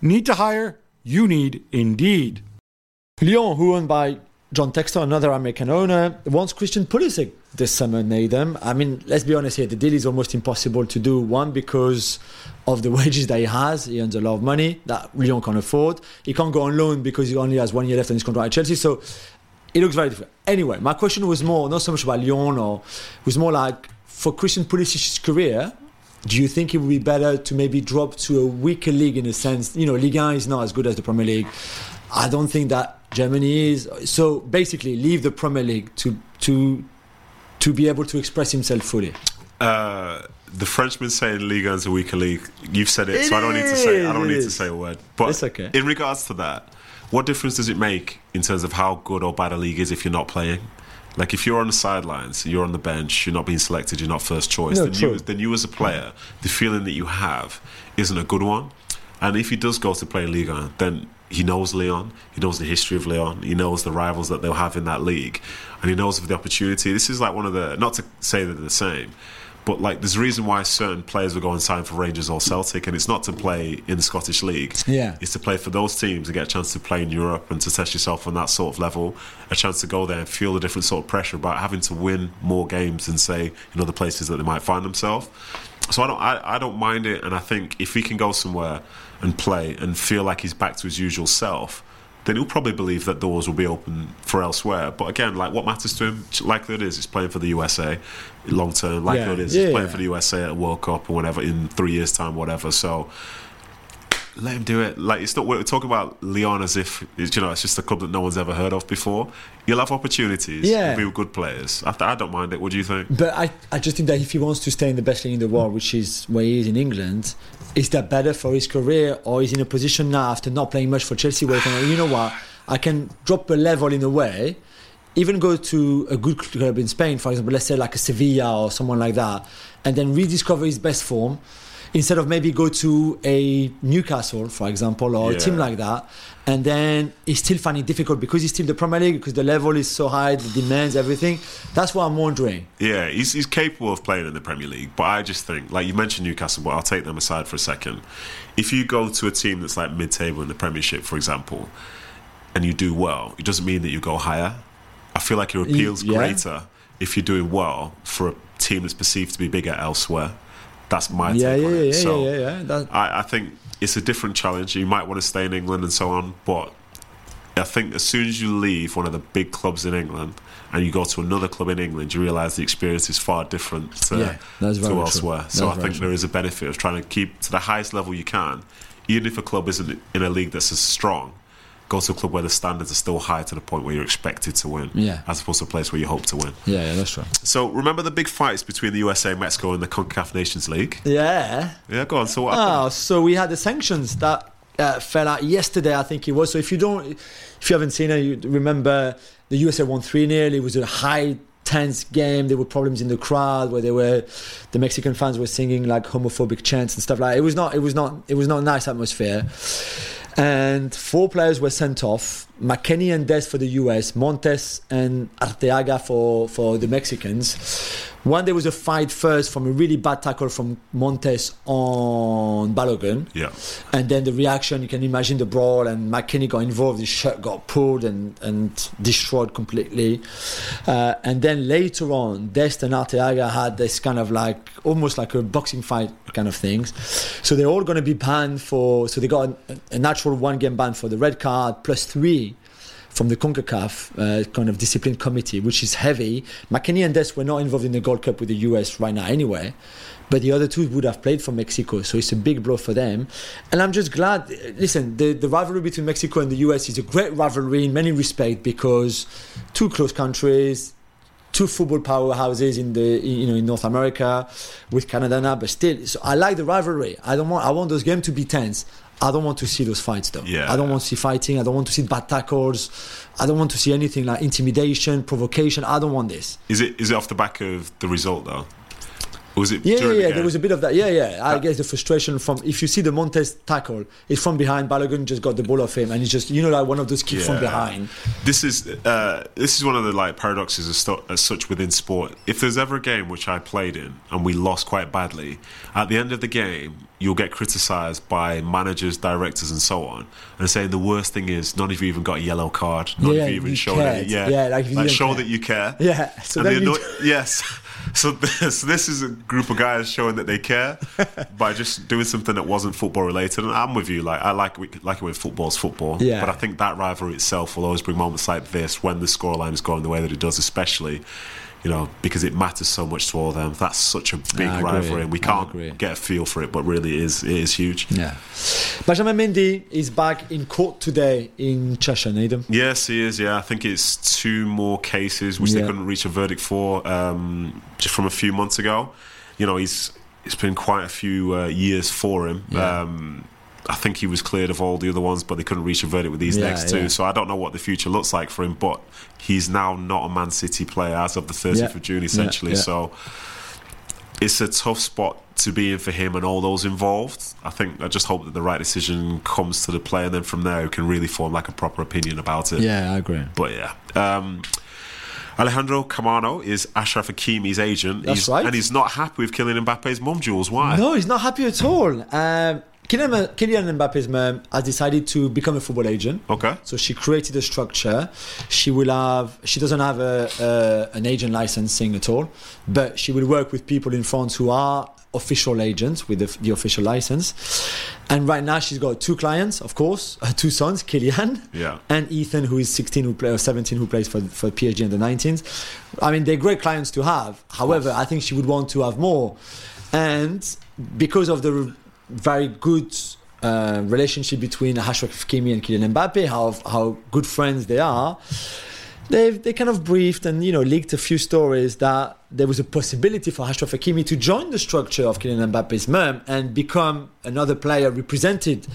Need to hire? You need Indeed. Lyon, who owned by John Textor, another American owner, wants Christian Pulisic this summer, Nathan. I mean, let's be honest here, the deal is almost impossible to do. One, because of the [laughs] wages that he has. He earns a lot of money that Lyon can't afford. He can't go on loan because he only has one year left on his contract at Chelsea. So it looks very different. Anyway, my question was more, not so much about Lyon, or was more like, for Christian Pulisic's career, do you think it would be better to maybe drop to a weaker league in a sense? You know, Ligue 1 is not as good as the Premier League. I don't think that Germany is. So basically, leave the Premier League to to to be able to express himself fully. Uh, the Frenchman saying Ligue 1 is a weaker league. You've said it, It so I don't need to say. I don't need to say a word. But It's okay. in regards to that, what difference does it make in terms of how good or bad a league is if you're not playing? Like if you're on the sidelines, you're on the bench, you're not being selected, you're not first choice. No, then, true. you, then you as a player, the feeling that you have isn't a good one. And if he does go to play in Ligue 1, then he knows Lyon, he knows the history of Lyon, he knows the rivals that they'll have in that league, and he knows of the opportunity. This is like one of the, not to say that they're the same, but like there's a reason why certain players will go and sign for Rangers or Celtic, and it's not to play in the Scottish League. Yeah. It's to play for those teams and get a chance to play in Europe and to test yourself on that sort of level, a chance to go there and feel a different sort of pressure about having to win more games than say in other places that they might find themselves. So I don't I, I don't mind it and I think if he can go somewhere and play and feel like he's back to his usual self, then he'll probably believe that doors will be open for elsewhere. But again, like what matters to him, likelihood is he's playing for the USA long term. Likelihood Yeah. is he's Yeah, playing yeah. for the USA at a World Cup or whatever in three years' time, whatever. So let him do it. Like it's not we're talking about Lyon as if it's, you know it's just a club that no one's ever heard of before. You'll have opportunities. Yeah. You'll be with good players. I, I don't mind it. What do you think? But I, I just think that if he wants to stay in the best league in the world, which is where he is in England, is that better for his career or is he in a position now after not playing much for Chelsea where you know what, I can drop a level in a way, even go to a good club in Spain, for example, let's say like a Sevilla or someone like that, and then rediscover his best form. Instead of maybe go to a Newcastle, for example, or a team like that, and then he's still finding it difficult because he's still the Premier League, because the level is so high, the demands, everything. That's what I'm wondering. Yeah, he's, he's capable of playing in the Premier League, but I just think, like you mentioned Newcastle, but I'll take them aside for a second. If you go to a team that's like mid-table in the Premiership, for example, and you do well, it doesn't mean that you go higher. I feel like your appeal's yeah. greater if you're doing well for a team that's perceived to be bigger elsewhere. That's my Yeah, take yeah, on yeah, it. yeah, so yeah, yeah. That- I, I think it's a different challenge. You might want to stay in England and so on, but I think as soon as you leave one of the big clubs in England and you go to another club in England, you realise the experience is far different to, Yeah, to elsewhere. So I think true. there is a benefit of trying to keep to the highest level you can, even if a club isn't in a league that's as strong. Go to a club where the standards are still high to the point where you're expected to win, Yeah. as opposed to a place where you hope to win. Yeah, yeah, that's true. So remember the big fights between the USA, Mexico, and the Concacaf Nations League? Yeah. Yeah, go on. So what happened? Oh, so we had the sanctions that uh, fell out yesterday, I think it was. So if you don't, if you haven't seen it, you remember the USA won 3 0. It was a high tense game. There were problems in the crowd where they were, the Mexican fans were singing like homophobic chants and stuff like that. It was not, it was not, it was not a nice atmosphere. And four players were sent off. McKennie and Dest for the US, Montes and Arteaga for, for the Mexicans. One, there was a fight first from a really bad tackle from Montes on Balogun. Yeah. And then the reaction, you can imagine the brawl, and McKennie got involved. His shirt got pulled and, and destroyed completely. Uh, and then later on, Dest and Arteaga had this kind of like almost like a boxing fight kind of things. So they're all going to be banned for. So they got a, a natural one game ban for the red card plus three from the CONCACAF uh, kind of discipline committee, which is heavy. McKennie and Dest were not involved in the Gold Cup with the US right now anyway, but the other two would have played for Mexico, so it's a big blow for them. And I'm just glad. Listen, the, the rivalry between Mexico and the US is a great rivalry in many respects because two close countries, two football powerhouses in the you know in North America with Canada now, but still, so I like the rivalry. I don't want I want those games to be tense. I don't want to see those fights though. Yeah. I don't want to see fighting. I don't want to see bad tackles. I don't want to see anything like intimidation, provocation. I don't want this. Is it is it off the back of the result though? Was it Yeah, yeah, during the There was a bit of that. Yeah, yeah. I guess the frustration from if you see the Montes tackle, it's from behind. Balogun just got the ball off him, and it's just you know like one of those kicks from Yeah. behind. This is uh, this is one of the like paradoxes as, such within sport. If there's ever a game which I played in and we lost quite badly, at the end of the game you'll get criticised by managers, directors, and so on, and saying the worst thing is none of you even got a yellow card, none Yeah, of you even you showed cared. it. Yeah, Yeah, like you didn't show care. that you care. Yeah. So and then the you, anno- [laughs] yes. So this, [laughs] this is a group of guys showing that they care [laughs] by just doing something that wasn't football related. And I'm with you. Like I like like it when football's football. Yeah. But I think that rivalry itself will always bring moments like this when the scoreline is going the way that it does, especially. You know, because it matters so much to all of them. That's such a big rivalry, and we can't get a feel for it. But really, it is it is huge. yeah. Benjamin Mendy is back in court today in Cheshire, Nedum. Yes, he is. Yeah, I think it's two more cases which they couldn't reach a verdict for um, just from a few months ago. You know, he's it's been quite a few uh, years for him. Yeah. Um, I think he was cleared of all the other ones, but they couldn't reach a verdict with these Yeah, next two. yeah. So I don't know what the future looks like for him. But he's now not a Man City player as of the 30th Yeah. of June, essentially. So it's a tough spot to be in for him and all those involved. I think I just hope that the right decision comes to the player, and then from there, who can really form like a proper opinion about it. Yeah, I agree. But yeah. Um, Alejandro Camano is Ashraf Hakimi's agent. That's he's, right. And he's not happy with Kylian Mbappe's mum, Jules. Why? No, he's not happy at all. Um, Kylian, Kylian Mbappe's mom has decided to become a football agent. Okay. So she created a structure. She will have. She doesn't have a, a an agent licensing at all, but she will work with people in France who are official agents with the, the official license. And right now she's got two clients, of course, [laughs] her two sons, Kylian Yeah. and Ethan, who is 16 who play, or 17 who plays for for PSG in the 19s. I mean, they're great clients to have. However, I think she would want to have more, and because of the very good. Uh, relationship between Ashraf Hakimi and Kylian Mbappe, how how good friends they are. They've they kind of briefed and you know leaked a few stories that there was a possibility for Ashraf Hakimi to join the structure of Kylian Mbappe's mum and become another player represented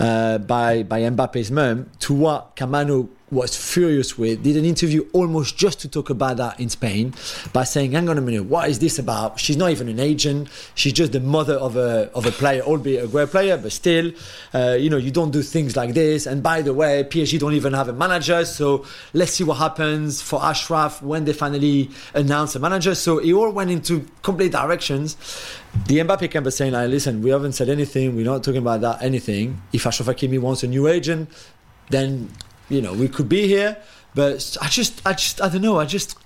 uh, by by Mbappe's mum. To what Camano was furious with, did an interview almost just to talk about that in Spain by saying, "Hang on a minute, what is this about? She's not even an agent. She's just the mother of a of a player, albeit a great player, but still, uh, you know, you don't do things like this. And by the way, PSG don't even have a manager, so let's see what happens for Ashraf when they finally announce a manager." So it all went into complete directions. The Mbappe camp is saying, like, "Listen, we haven't said anything. We're not talking about that anything. If Ashraf Hakimi wants a new agent, then." You know we could be here but i just i just i don't know i just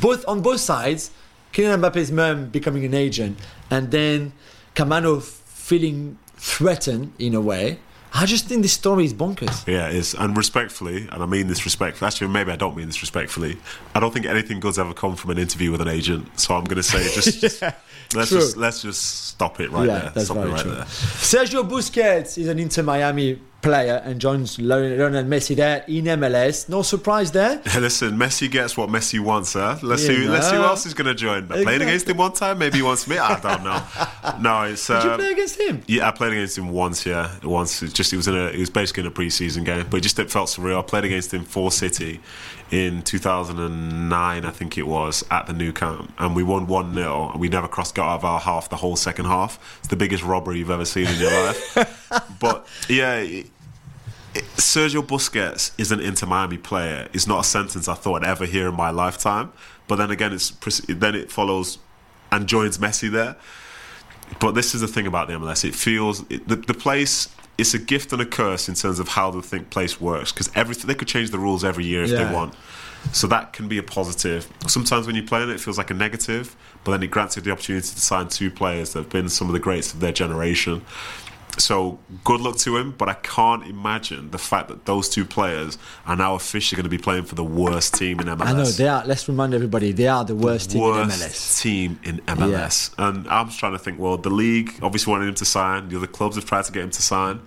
both on both sides Kylian Mbappe's mum becoming an agent, and then Camano feeling threatened in a way. I just think this story is bonkers. Yeah, it is. And respectfully, and I mean this respectfully, actually, maybe I don't mean this respectfully, I don't think anything good's ever come from an interview with an agent. So I'm going to say just, [laughs] Yeah, let's true. just let's just stop it right yeah, there. that's Stop very it right true. there. Sergio Busquets is an Inter Miami player and joins Lionel Messi there in MLS. No surprise there. [laughs] Listen, Messi gets what Messi wants, huh? Let's Yeah, see. Let's see who else is going to join. I Played against him one time. Maybe he wants me. I don't know. [laughs] No, it's. Did you Uh, play against him? yeah, I played against him once. Yeah, once. It just it was in a. It was basically in a preseason game, but it just it felt surreal. I played against him for City in 2009, I think it was, at the Nou Camp, and we won one 0 and we never crossed got out of our half the whole second half. It's the biggest robbery you've ever seen in your life. [laughs] but yeah. It, it- Sergio Busquets is an Inter Miami player. Is not a sentence I thought I'd ever hear in my lifetime. But then again, it's then it follows and joins Messi there. But this is the thing about the MLS. It feels it, the, the place. It's a gift and a curse in terms of how the think place works because everything they could change the rules every year if Yeah. they want. So that can be a positive. Sometimes when you play in it, it feels like a negative, but then it grants you the opportunity to sign two players that have been some of the greats of their generation. So good luck to him, but I can't imagine the fact that those two players are now officially going to be playing for the worst team in MLS I know they are. Let's remind everybody they are the worst team in MLS. team in MLS. And I'm just trying to think, well, the league obviously wanted him to sign. The other clubs have tried to get him to sign.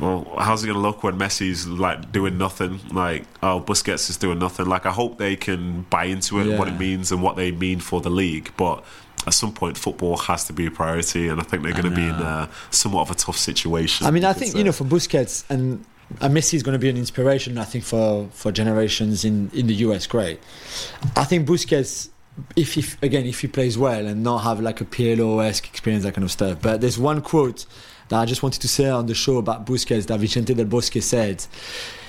Well, how's it going to look when Messi's like doing nothing? Like, oh, Busquets is doing nothing. Like, I hope they can buy into it, what it means, and what they mean for the league. But at some point, football has to be a priority, and I think they're going to be in a, somewhat of a tough situation. I mean, I think you know for Busquets and. And Messi is going to be an inspiration, I think, for, for generations in, in the US. Great. I think Busquets, if he, again, if he plays well and not have like a Pirlo esque experience, that kind of stuff. But there's one quote that I just wanted to say on the show about Busquets that Vicente del Bosque said.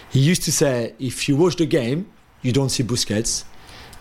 He used to say, if you watch the game, you don't see Busquets.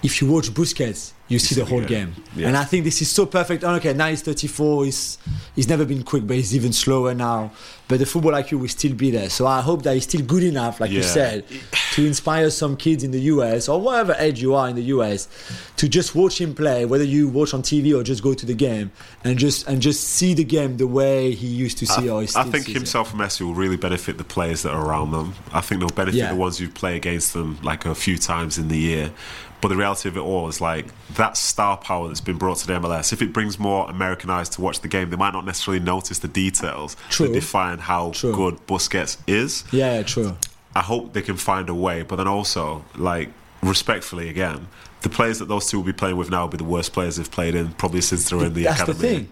If you watch Busquets, you see the whole game. Yeah. And I think this is so perfect. And okay, now he's 34. He's, he's never been quick, but he's even slower now. But the football IQ will still be there. So I hope that he's still good enough, like you said, to inspire some kids in the US or whatever age you are in the US to just watch him play, whether you watch on TV or just go to the game and just and just see the game the way he used to see. I, or I think sees it. himself and Messi will really benefit the players that are around them. I think they'll benefit Yeah. the ones who play against them like a few times in the year. But the reality of it all is like that star power that's been brought to the MLS. If it brings more American eyes to watch the game, they might not necessarily notice the details True. that define how True. good Busquets is. Yeah, yeah, true. I hope they can find a way. But then also, like respectfully, again, the players that those two will be playing with now will be the worst players they've played in probably since they were in the That's academy. the thing.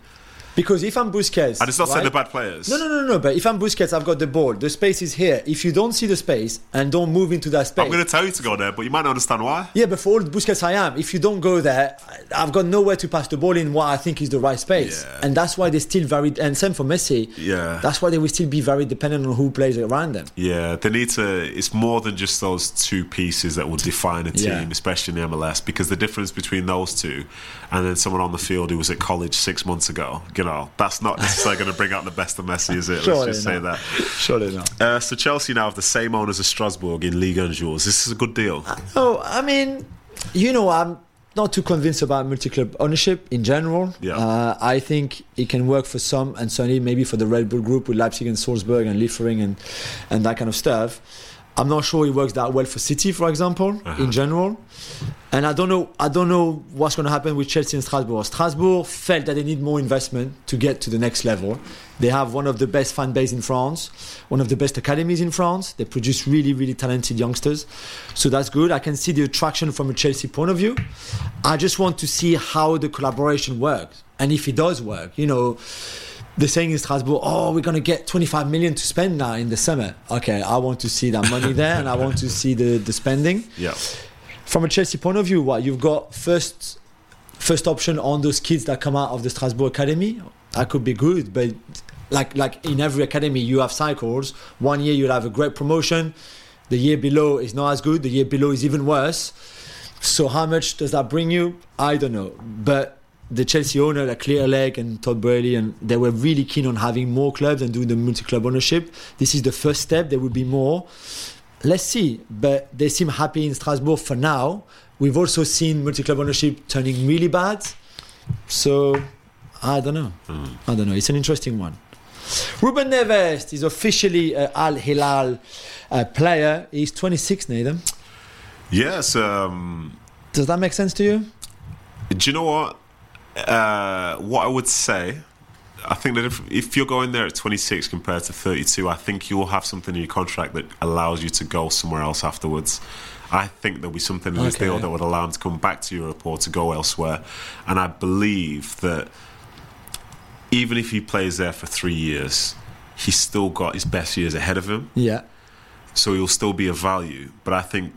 Because if I'm Busquets, And it's not saying right? they're bad players. No, no, no, no. But if I'm Busquets, I've got the ball. The space is here. If you don't see the space and don't move into that space, I'm going to tell you to go there, but you might not understand why. yeah. But for all the Busquets I am, if you don't go there, I've got nowhere to pass the ball in what I think is the right space, Yeah. and that's why they still very. And same for Messi. Yeah. That's why they will still be very dependent on who plays around them. Yeah, they need to. It's more than just those two pieces that will define a team, Yeah. especially in the MLS, because the difference between those two and then someone on the field who was at college six months ago, you know, that's not necessarily going to bring out the best of Messi, is it? Surely Let's just say that. Surely not. Uh, so Chelsea now have the same owners as Strasbourg in Ligue 1 Jules. This is a good deal. Oh, I mean, you know, I'm not too convinced about multi-club ownership in general. Yeah. Uh, I think it can work for some, and certainly maybe for the Red Bull Group with Leipzig and Salzburg and Liefering and and that kind of stuff. I'm not sure it works that well for City, for example, in uh-huh. general. And I don't know. I don't know what's going to happen with Chelsea and Strasbourg. Strasbourg felt that they need more investment to get to the next level. They have one of the best fan base in France, one of the best academies in France. They produce really, really talented youngsters, so that's good. I can see the attraction from a Chelsea point of view. I just want to see how the collaboration works and if it does work. You know, they're saying in Strasbourg, oh, we're going to get 25 million to spend now in the summer. Okay, I want to see that money there and I want to see the, the spending. Yeah. From a Chelsea point of view, what you've got first first option on those kids that come out of the Strasbourg academy, that could be good. But like like in every academy, you have cycles. One year you'll have a great promotion. The year below is not as good. The year below is even worse. So how much does that bring you? I don't know. But the Chelsea owner, like Clear Lake and Todd Boehly, and they were really keen on having more clubs and doing the multi-club ownership. This is the first step. There will be more. let's see. But they seem happy in Strasbourg for now. We've also seen multi-club ownership turning really bad. So I don't know. I don't know. It's an interesting one. Ruben Neves is officially a Al Hilal uh, player. He's 26, Nathan. Yes. Um, Does that make sense to you? do you know what? Uh, what I would say, I think that if, if you're going there at 26 compared to 32, I think you will have something in your contract that allows you to go somewhere else afterwards. I think there'll be something in this Okay. deal that would allow him to come back to Europe or to go elsewhere. And I believe that even if he plays there for three years, he's still got his best years ahead of him. Yeah. so he'll still be a value. But I think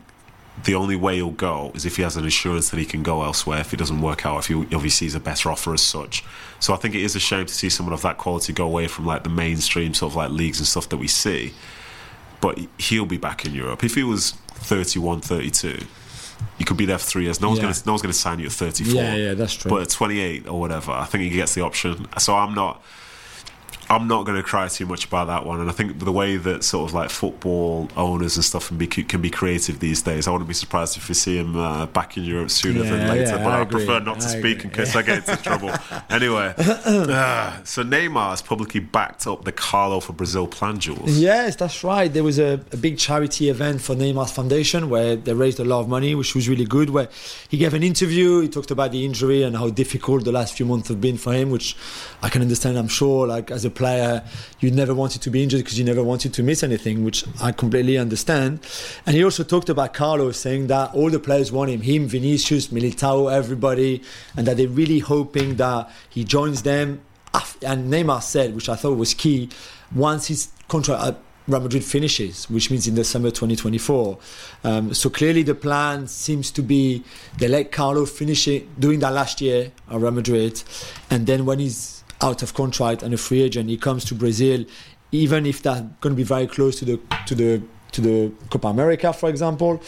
the only way he'll go is if he has an assurance that he can go elsewhere if it doesn't work out, if he obviously sees a better offer as such. So I think it is a shame to see someone of that quality go away from like the mainstream sort of like leagues and stuff that we see. But he'll be back in Europe. If he was 31, 32, you could be there for three years. No one's Yeah. gonna no one's gonna sign you at 34. Yeah, yeah, that's true. But at 28 or whatever, I think he gets the option. So I'm not. I'm not going to cry too much about that one, and I think the way that sort of like football owners and stuff can be can be creative these days, I wouldn't be surprised if we see him uh, back in Europe sooner Yeah, than later. yeah, but I I, prefer not to I speak agree. in case I get into [laughs] trouble. Anyway, uh, so Neymar has publicly backed up the Carlo for Brazil plan, Jules. Yes, that's right. There was a, a big charity event for Neymar's foundation where they raised a lot of money, which was really good. Where he gave an interview, he talked about the injury and how difficult the last few months have been for him, which I can understand. I'm sure, like as a player, you never wanted to be injured because you never wanted to miss anything, which I completely understand. And he also talked about Carlos saying that all the players want him, him, Vinicius, Militao, everybody, and that they're really hoping that he joins them and Neymar said, which I thought was key, once his contract at Real Madrid finishes, which means in the summer 2024. Um, so clearly the plan seems to be they let Carlo finish it, doing that last year at Real Madrid, and then when he's out of contract and a free agent, he comes to Brazil, even if that's going to be very close to the to the to the Copa America, for example.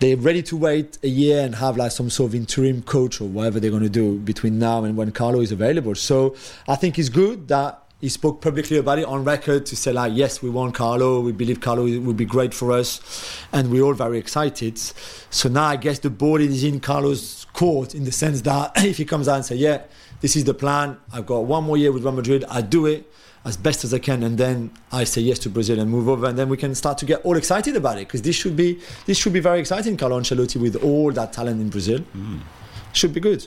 They're ready to wait a year and have like some sort of interim coach or whatever they're going to do between now and when Carlo is available. So I think it's good that he spoke publicly about it on record to say like, yes, we want Carlo. We believe Carlo will be great for us, and we're all very excited. So now I guess the ball is in Carlo's court in the sense that [laughs] if he comes out and say, yeah, this is the plan. I've got one more year with Real Madrid. I do it as best as I can, and then I say yes to Brazil and move over, and then we can start to get all excited about it because this should be this should be very exciting. Carlo Ancelotti with all that talent in Brazil mm. should be good.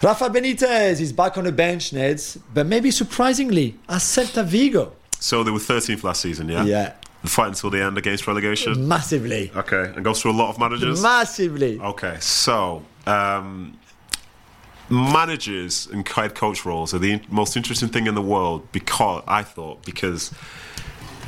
Rafa Benitez is back on the bench, Neds, but maybe surprisingly at Celta Vigo. So they were 13th last season, yeah. Yeah, The fight until the end against relegation. massively, Okay, and goes through a lot of managers. massively. Okay, so um, managers and head coach roles are the most interesting thing in the world because I thought because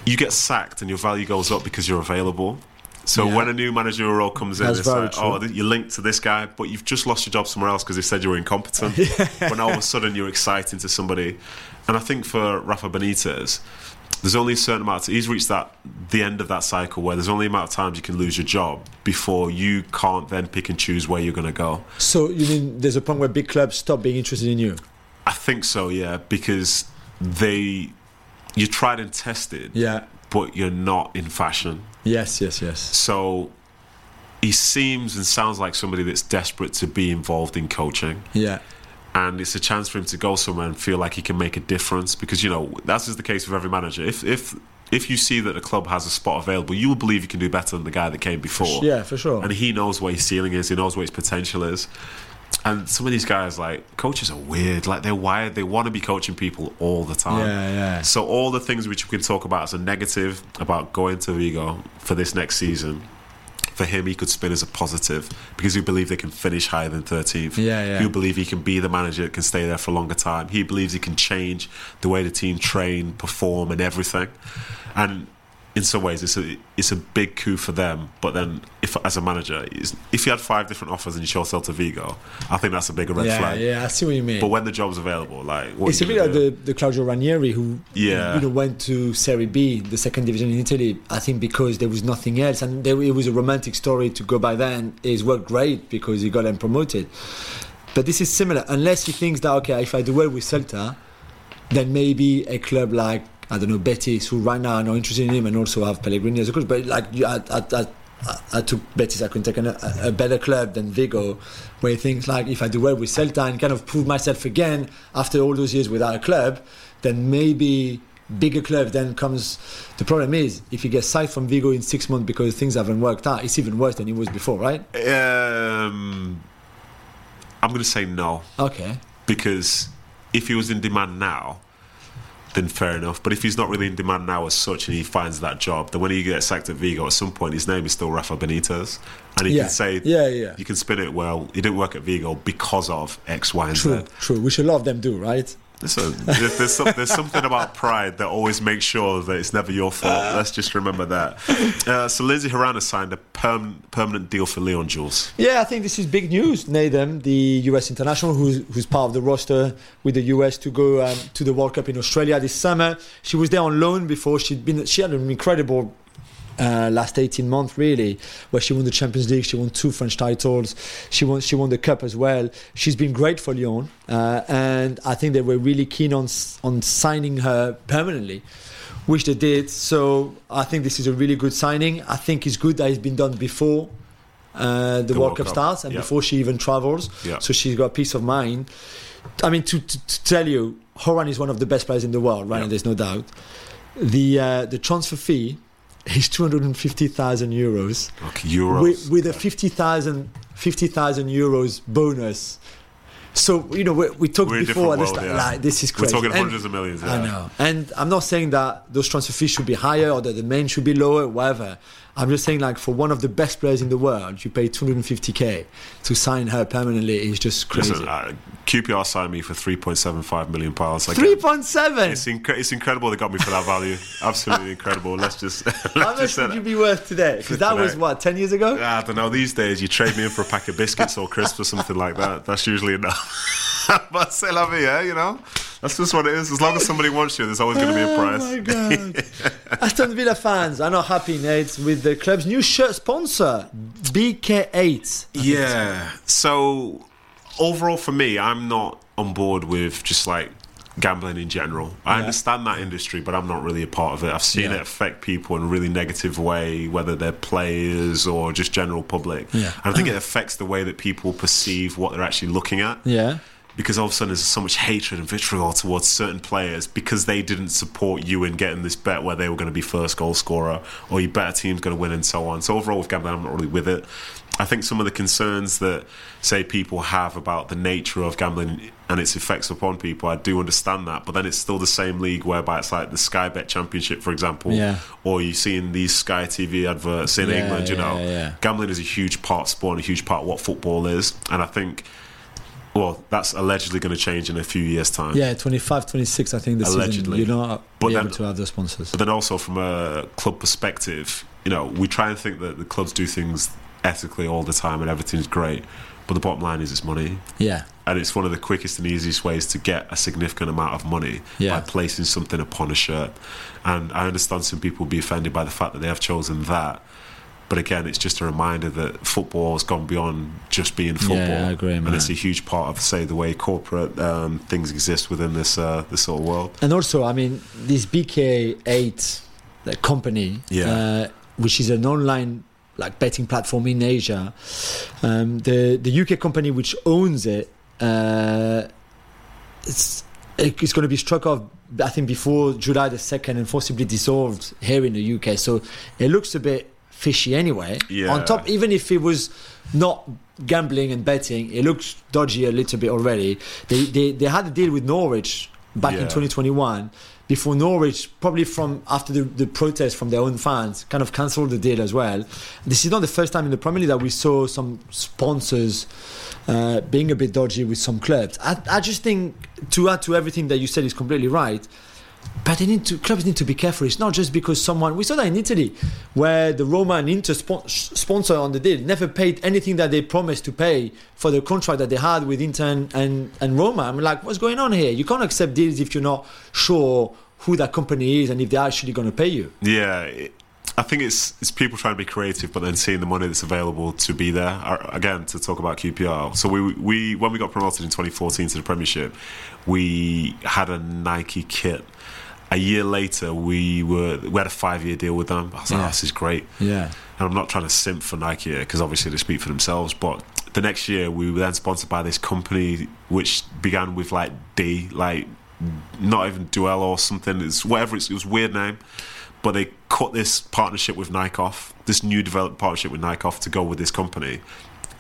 you get sacked and your value goes up because you're available. So Yeah. when a new managerial role comes in, That's it's like, true. oh, you're linked to this guy, but you've just lost your job somewhere else because they said you were incompetent. [laughs] But now all of a sudden you're exciting to somebody, and I think for Rafa Benitez, there's only a certain amount. Of, he's reached that the end of that cycle where there's only a amount of times you can lose your job before you can't then pick and choose where you're going to go. So you mean there's a point where big clubs stop being interested in you? I think so, yeah, because they you're tried and tested, Yeah. but you're not in fashion. Yes, yes, yes. So he seems and sounds like somebody that's desperate to be involved in coaching. Yeah. And it's a chance for him to go somewhere and feel like he can make a difference because you know that's just the case with every manager. If if if you see that a club has a spot available, you will believe you can do better than the guy that came before. Yeah, for sure. And he knows where his ceiling is. He knows where his potential is. And some of these guys, like coaches, are weird. Like they're wired. They want to be coaching people all the time. Yeah, yeah. So all the things which we can talk about as a negative about going to Vigo for this next season, for him, he could spin as a positive because he believe they can finish higher than 13th. Yeah, yeah. He believe he can be the manager that can stay there for a longer time. He believes he can change the way the team train, perform, and everything. And in some ways, it's a it's a big coup for them. But then, if as a manager, if you had five different offers and you chose Celta Vigo, I think that's a bigger red yeah, flag. yeah, I see what you mean. But when the job's available, like it's a bit like the, the Claudio Ranieri who Yeah. you know went to Serie B, the second division in Italy. I think because there was nothing else, and there, it was a romantic story to go by then. It's worked great because he got them promoted. But this is similar, unless he thinks that okay, if I do well with Celta, then maybe a club like I don't know Betis, who right now are not interested in him, and also have Pellegrini as a coach. But like I, I, I, I took Betis, I couldn't take an, a, a better club than Vigo, where he thinks like if I do well with Celta and kind of prove myself again after all those years without a club, then maybe bigger club then comes the problem is if he gets signed from Vigo in six months because things haven't worked out it's even worse than it was before right Um, I'm going to say no okay because if he was in demand now, then fair enough. But if he's not really in demand now as such, and he finds that job, then when he gets sacked at Vigo, at some point his name is still Rafa Benitez, and he Yeah. can say, Yeah, yeah. you can spin it well. He didn't work at Vigo because of X, Y, and true Z. true which a lot of them do right So there's, there's, some, there's something about pride that always makes sure that it's never your fault. Let's just remember that. Uh, so Lindsay Horan has signed a perm- permanent deal for Lyon Jules. Yeah, I think this is big news. Nathan, the US international, who's, who's part of the roster with the US to go um, to the World Cup in Australia this summer. She was there on loan before. She'd been she had an incredible uh, last 18 months really where she won the Champions League she won two French titles she won she won the cup as well. She's been great for Lyon uh, and I think they were really keen on on signing her permanently which they did. So I think this is a really good signing. I think it's good that it's been done before uh, the, World, Cup, starts and yeah. before she even travels. Yeah. so she's got peace of mind. I mean to, to, to tell you Horan is one of the best players in the world right? Yeah. there's no doubt. The uh, the transfer fee is 250,000 euros Like euros. with, with a 50,000 50,000 euros bonus. So you know we, we talked We're before. at the world, start, yeah. Like this is crazy. We're talking And- hundreds of millions, I know, and I'm not saying that those transfer fees should be higher or that the main should be lower, whatever. I'm just saying like for one of the best players in the world, you pay 250k to sign her permanently is just crazy. Listen, uh, QPR signed me for 3.75 million pounds. Like, Three point seven. It's, incre- it's incredible they got me for that value. Absolutely incredible. Let's just [laughs] let's How much would you be worth today? Because that was what ten years ago. I don't know. These days, you trade me in for a pack of biscuits or crisps or something like that. That's usually enough. [laughs] but c'est la vie, eh? You know, that's just what it is. As long as somebody wants you, there's always going to be a price. Oh my god! [laughs] Aston Villa fans are not happy, Nate, with the club's new shirt sponsor, BK8. Yeah. So overall, for me, I'm not on board with just like gambling in general. I understand that industry, but I'm not really a part of it. I've seen Yeah. it affect people in a really negative way, whether they're players or just general public. Yeah. And I think it affects the way that people perceive what they're actually looking at. Yeah. Because all of a sudden there's so much hatred and vitriol towards certain players because they didn't support you in getting this bet where they were going to be first goal scorer or your better team's going to win and so on. So overall with gambling, I'm not really with it. I think some of the concerns that say people have about the nature of gambling and its effects upon people, I do understand that. But then it's still the same league whereby it's like the Sky Bet Championship, for example, Yeah. or you see in these Sky TV adverts in Yeah, England. You yeah, know, gambling is a huge part of sport and a huge part of what football is, and I think. Well, that's allegedly going to change in a few years' time. Yeah, 25, 26, I think the Allegedly. season. You're not But then- able to have the sponsors. But then also from a club perspective, you know, we try and think that the clubs do things ethically all the time and everything's great. But the bottom line is it's money. Yeah. And it's one of the quickest and easiest ways to get a significant amount of money Yeah. by placing something upon a shirt. And I understand some people will be offended by the fact that they have chosen that. But again, it's just a reminder that football has gone beyond just being football. Yeah, I agree, man. and it's a huge part of, say, the way corporate um, things exist within this uh, this sort of world. And also, I mean, this BK8 the company, Yeah. uh, which is an online like betting platform in Asia, um, the the UK company which owns it, uh, it's it's going to be struck off. I think before July the second and forcibly dissolved here in the UK. So it looks a bit fishy anyway. Yeah. On top, even if it was not gambling and betting, it looks dodgy a little bit already. They they, they had a deal with Norwich back in 2021 before Norwich, probably from after the, the protest from their own fans, kind of cancelled the deal as well. This is not the first time in the Premier League that we saw some sponsors uh, being a bit dodgy with some clubs. I, I just think to add to everything that you said is completely right. But they need to clubs need to be careful. It's not just because someone we saw that in Italy, where the Roma and Inter spon- sponsor on the deal never paid anything that they promised to pay for the contract that they had with Inter and, and, and Roma. I'm like, what's going on here? You can't accept deals if you're not sure who that company is and if they're actually going to pay you. Yeah, I think it's it's people trying to be creative, but then seeing the money that's available to be there. Again, to talk about QPR. So we we when we got promoted in 2014 to the Premiership, we had a Nike kit. A year later, we were we had a five year deal with them. I was like, Yeah. oh, this is great. Yeah. And I'm not trying to simp for Nike here because obviously they speak for themselves. But the next year, we were then sponsored by this company which began with like D, like not even Duel or something. It's whatever. It's, it was a weird name, but they cut this partnership with Nike off. This new developed partnership with Nike off to go with this company.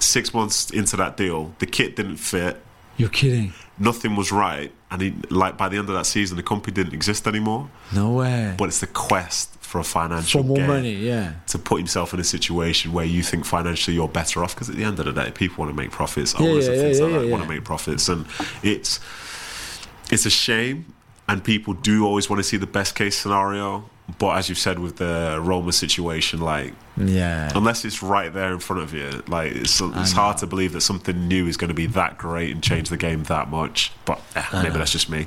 Six months into that deal, the kit didn't fit. You're kidding. Nothing was right, and he, like by the end of that season, the company didn't exist anymore. No way. But it's the quest for a financial For more gain money, yeah. to put himself in a situation where you think financially you're better off because at the end of the day people want to make profits Yeah, owners yeah, and things yeah, like yeah, that yeah. want to make profits and it's it's a shame and people do always want to see the best case scenario but as you've said with the Roma situation like Yeah. unless it's right there in front of you like it's, it's hard to believe that something new is going to be that great and change the game that much but eh, maybe that's just me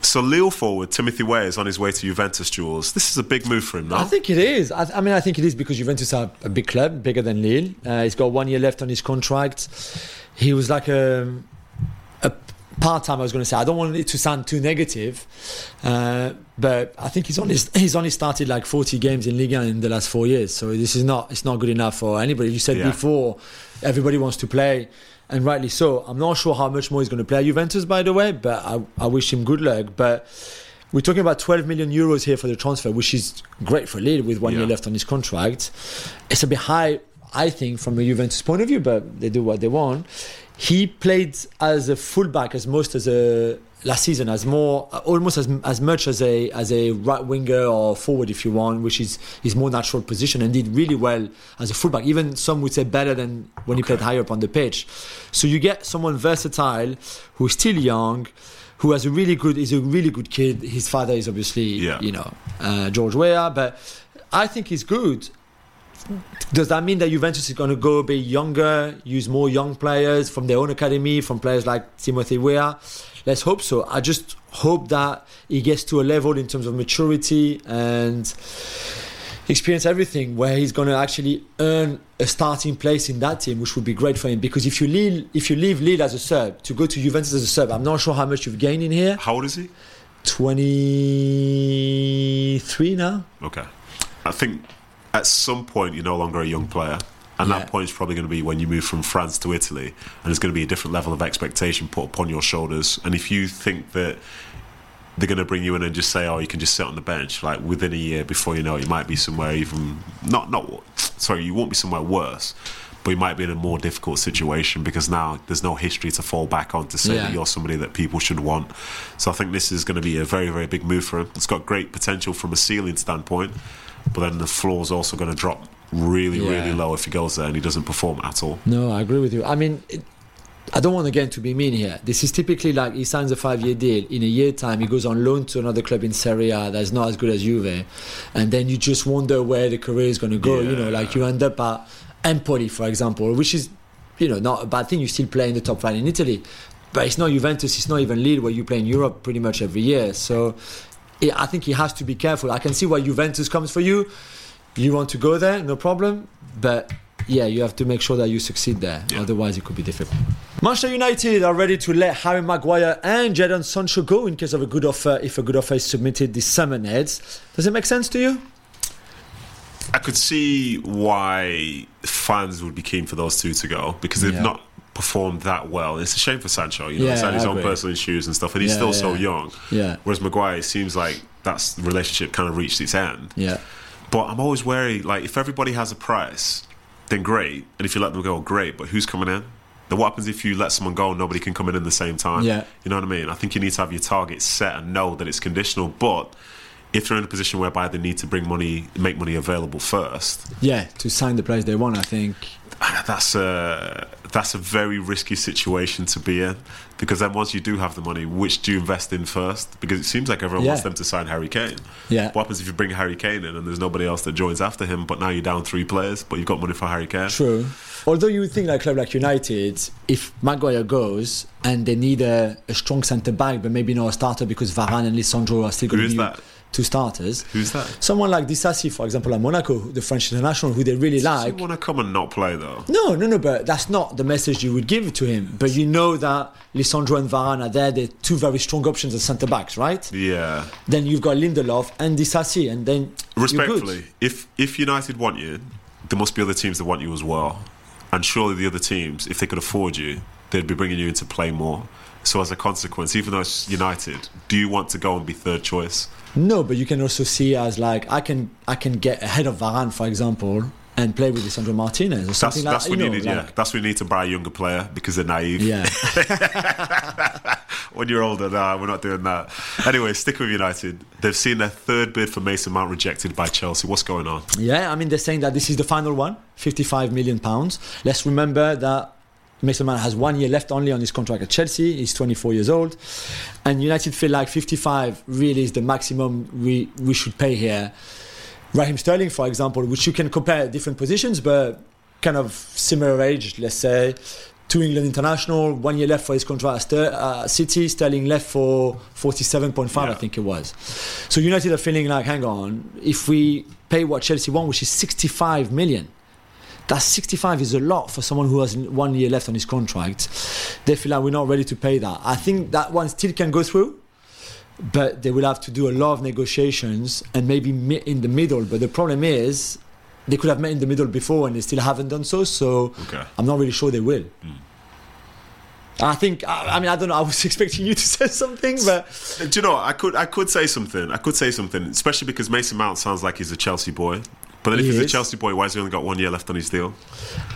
so Lille forward Timothy Weah is on his way to Juventus Juls this is a big move for him no? I think it is. I, I mean, I think it is because Juventus are a big club, bigger than Lille. Uh, he's got one year left on his contract. He was like a, a part time. I was going to say. I don't want it to sound too negative, uh, but I think he's only he's only started like 40 games in Liga in the last four years. So this is not it's not good enough for anybody. You said Yeah. before, everybody wants to play. And rightly so. I'm not sure how much more he's going to play at Juventus, by the way, but I, I wish him good luck. But we're talking about 12 million euros here for the transfer, which is great for Lille with one Yeah. year left on his contract. It's a bit high, I think, from a Juventus point of view, but they do what they want. He played as a fullback as most as a last season, as more almost as as much as a as a right winger or forward, if you want, which is his more natural position, and did really well as a fullback. Even some would say better than when he played higher up on the pitch. So you get someone versatile who's still young who has a really good is a really good kid. His father is obviously Yeah. you know uh, George Weah, but I think he's good. Does that mean that Juventus is going to go a bit younger, use more young players from their own academy, from players like Timothy Weah? Let's hope so. I just hope that he gets to a level in terms of maturity and experience everything where he's going to actually earn a starting place in that team, which would be great for him. Because if you leave, if you leave Lille as a sub to go to Juventus as a sub, I'm not sure how much you've gained in here. how old is he 23 now. Okay. I think at some point you're no longer a young player. And Yeah. that point is probably going to be when you move from France to Italy. And there's going to be a different level of expectation put upon your shoulders. And if you think that they're going to bring you in and just say, oh, you can just sit on the bench, like within a year before you know it, you might be somewhere even, not, not, sorry, you won't be somewhere worse. But you might be in a more difficult situation because now there's no history to fall back on to say Yeah. that you're somebody that people should want. So I think this is going to be a very, very big move for him. It's got great potential from a ceiling standpoint, but then the floor's also going to drop really, Yeah. really low if he goes there and he doesn't perform at all. No, I agree with you. I mean, it, I don't want again to be mean here. This is typically like he signs a five-year deal. In a year time, he goes on loan to another club in Serie A that's not as good as Juve, and then you just wonder where the career is going to go. You know, like you end up at Empoli, for example, which is, you know, not a bad thing. You still play in the top flight in Italy, but it's not Juventus. It's not even Lille, where you play in Europe pretty much every year. So, yeah, I think he has to be careful. I can see why Juventus comes for you. You want to go there, no problem. But yeah, you have to make sure that you succeed there. Otherwise, it could be difficult. Manchester United are ready to let Harry Maguire and Jadon Sancho go in case of a good offer. If a good offer is submitted this summer, Neds. Does it make sense to you? I could see why fans would be keen for those two to go because they've Yeah. not performed that well. It's a shame for Sancho. You know, Yeah, he's had his I own agree. personal issues and stuff, and he's Yeah, still so yeah. young. Yeah. Whereas Maguire, it seems like that relationship kind of reached its end. Yeah. But I'm always wary. Like, if everybody has a price, then great. And if you let them go, great. But who's coming in? Then what happens if you let someone go and nobody can come in at the same time? Yeah. You know what I mean? I think you need to have your target set and know that it's conditional. But if they're in a position whereby they need to bring money, make money available first, Yeah, to sign the players they want, I think. That's uh, that's a very risky situation to be in because then once you do have the money, which do you invest in first? Because it seems like everyone Yeah. wants them to sign Harry Kane. Yeah. What happens if you bring Harry Kane in and there's nobody else that joins after him? But now you're down three players, but you've got money for Harry Kane. True. Although you would think like a club like United, if Maguire goes and they need a, a strong centre back, but maybe not a starter because Varane and Lisandro are still going Who to is be that? Two starters. Who's that? Someone like Disasi, for example, at Monaco, the French international, who they really Does like. want to come and not play though? No, no, no, but that's not the message you would give to him. But you know that Lisandro and Varane are there. They're two very strong options as centre backs, right? Yeah. Then you've got Lindelof and Disasi, and then. Respectfully, if if United want you, there must be other teams that want you as well. And surely the other teams, if they could afford you, they'd be bringing you in to play more. So as a consequence, even though it's United, do you want to go and be third choice? No, but you can also see as like I can I can get ahead of Varane, for example, and play with Lisandro Martinez or That's something like that's you when you know, need yeah. That's when you need to buy a younger player because they're naive. Yeah, [laughs] when you're older, nah, we're not doing that. Anyway, stick with United. They've seen their third bid for Mason Mount rejected by Chelsea. What's going on? yeah. I mean, they're saying that this is the final one, 55 million pounds. Let's remember that Mason Mount has one year left only on his contract at Chelsea. He's 24 years old, and United feel like 55 really is the maximum we we should pay here. Raheem Sterling, for example, which you can compare different positions, but kind of similar age, let's say. Two England international, one year left for his contract at uh, City. Sterling left for 47.5, I think it was. So United are feeling like, hang on, if we pay what Chelsea want, which is 65 million, that 65 is a lot for someone who has one year left on his contract. They feel like we're not ready to pay that. I think that one still can go through, but they will have to do a lot of negotiations and maybe meet in the middle. But the problem is, they could have met in the middle before and they still haven't done so. So Okay. I'm not really sure they will. Hmm. I think. I, I mean, I don't know. I was [laughs] expecting you to say something, but Do you know? I could I could say something. I could say something, especially because Mason Mount sounds like he's a Chelsea boy. But then if He he's a. Chelsea boy, why has he only got one year left on his deal?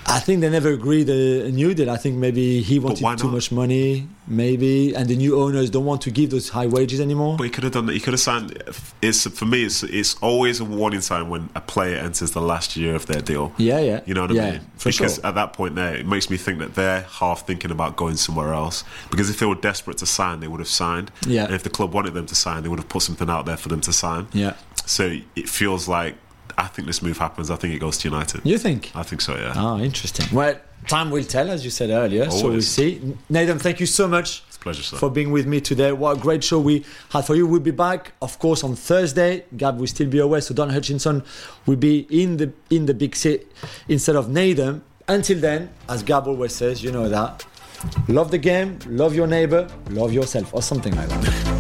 I think they never agreed a, new deal. I think maybe he wanted too much money, maybe, and the new owners don't want to give those high wages anymore. But he could have done that. He could have signed. It's for me. It's it's always a warning sign when a player enters the last year of their deal. Yeah, yeah. You know what I Yeah, mean? for because sure. at that point there, it makes me think that they're half thinking about going somewhere else. Because if they were desperate to sign, they would have signed. Yeah. And if the club wanted them to sign, they would have put something out there for them to sign. Yeah. So it feels like I think this move happens. I think it goes to United. You think? I think so. Yeah. Oh, interesting. Well, time will tell, as you said earlier. So we'll see. Nathan, thank you so much. It's a pleasure, sir. For being with me today. What a great show we had for you. We'll be back, of course, on Thursday. Gab will still be away, so Don Hutchinson will be in the in the big city instead of Nathan. Until then, as Gab always says, you know that. Love the game, love your neighbor, love yourself, or something like that. [laughs]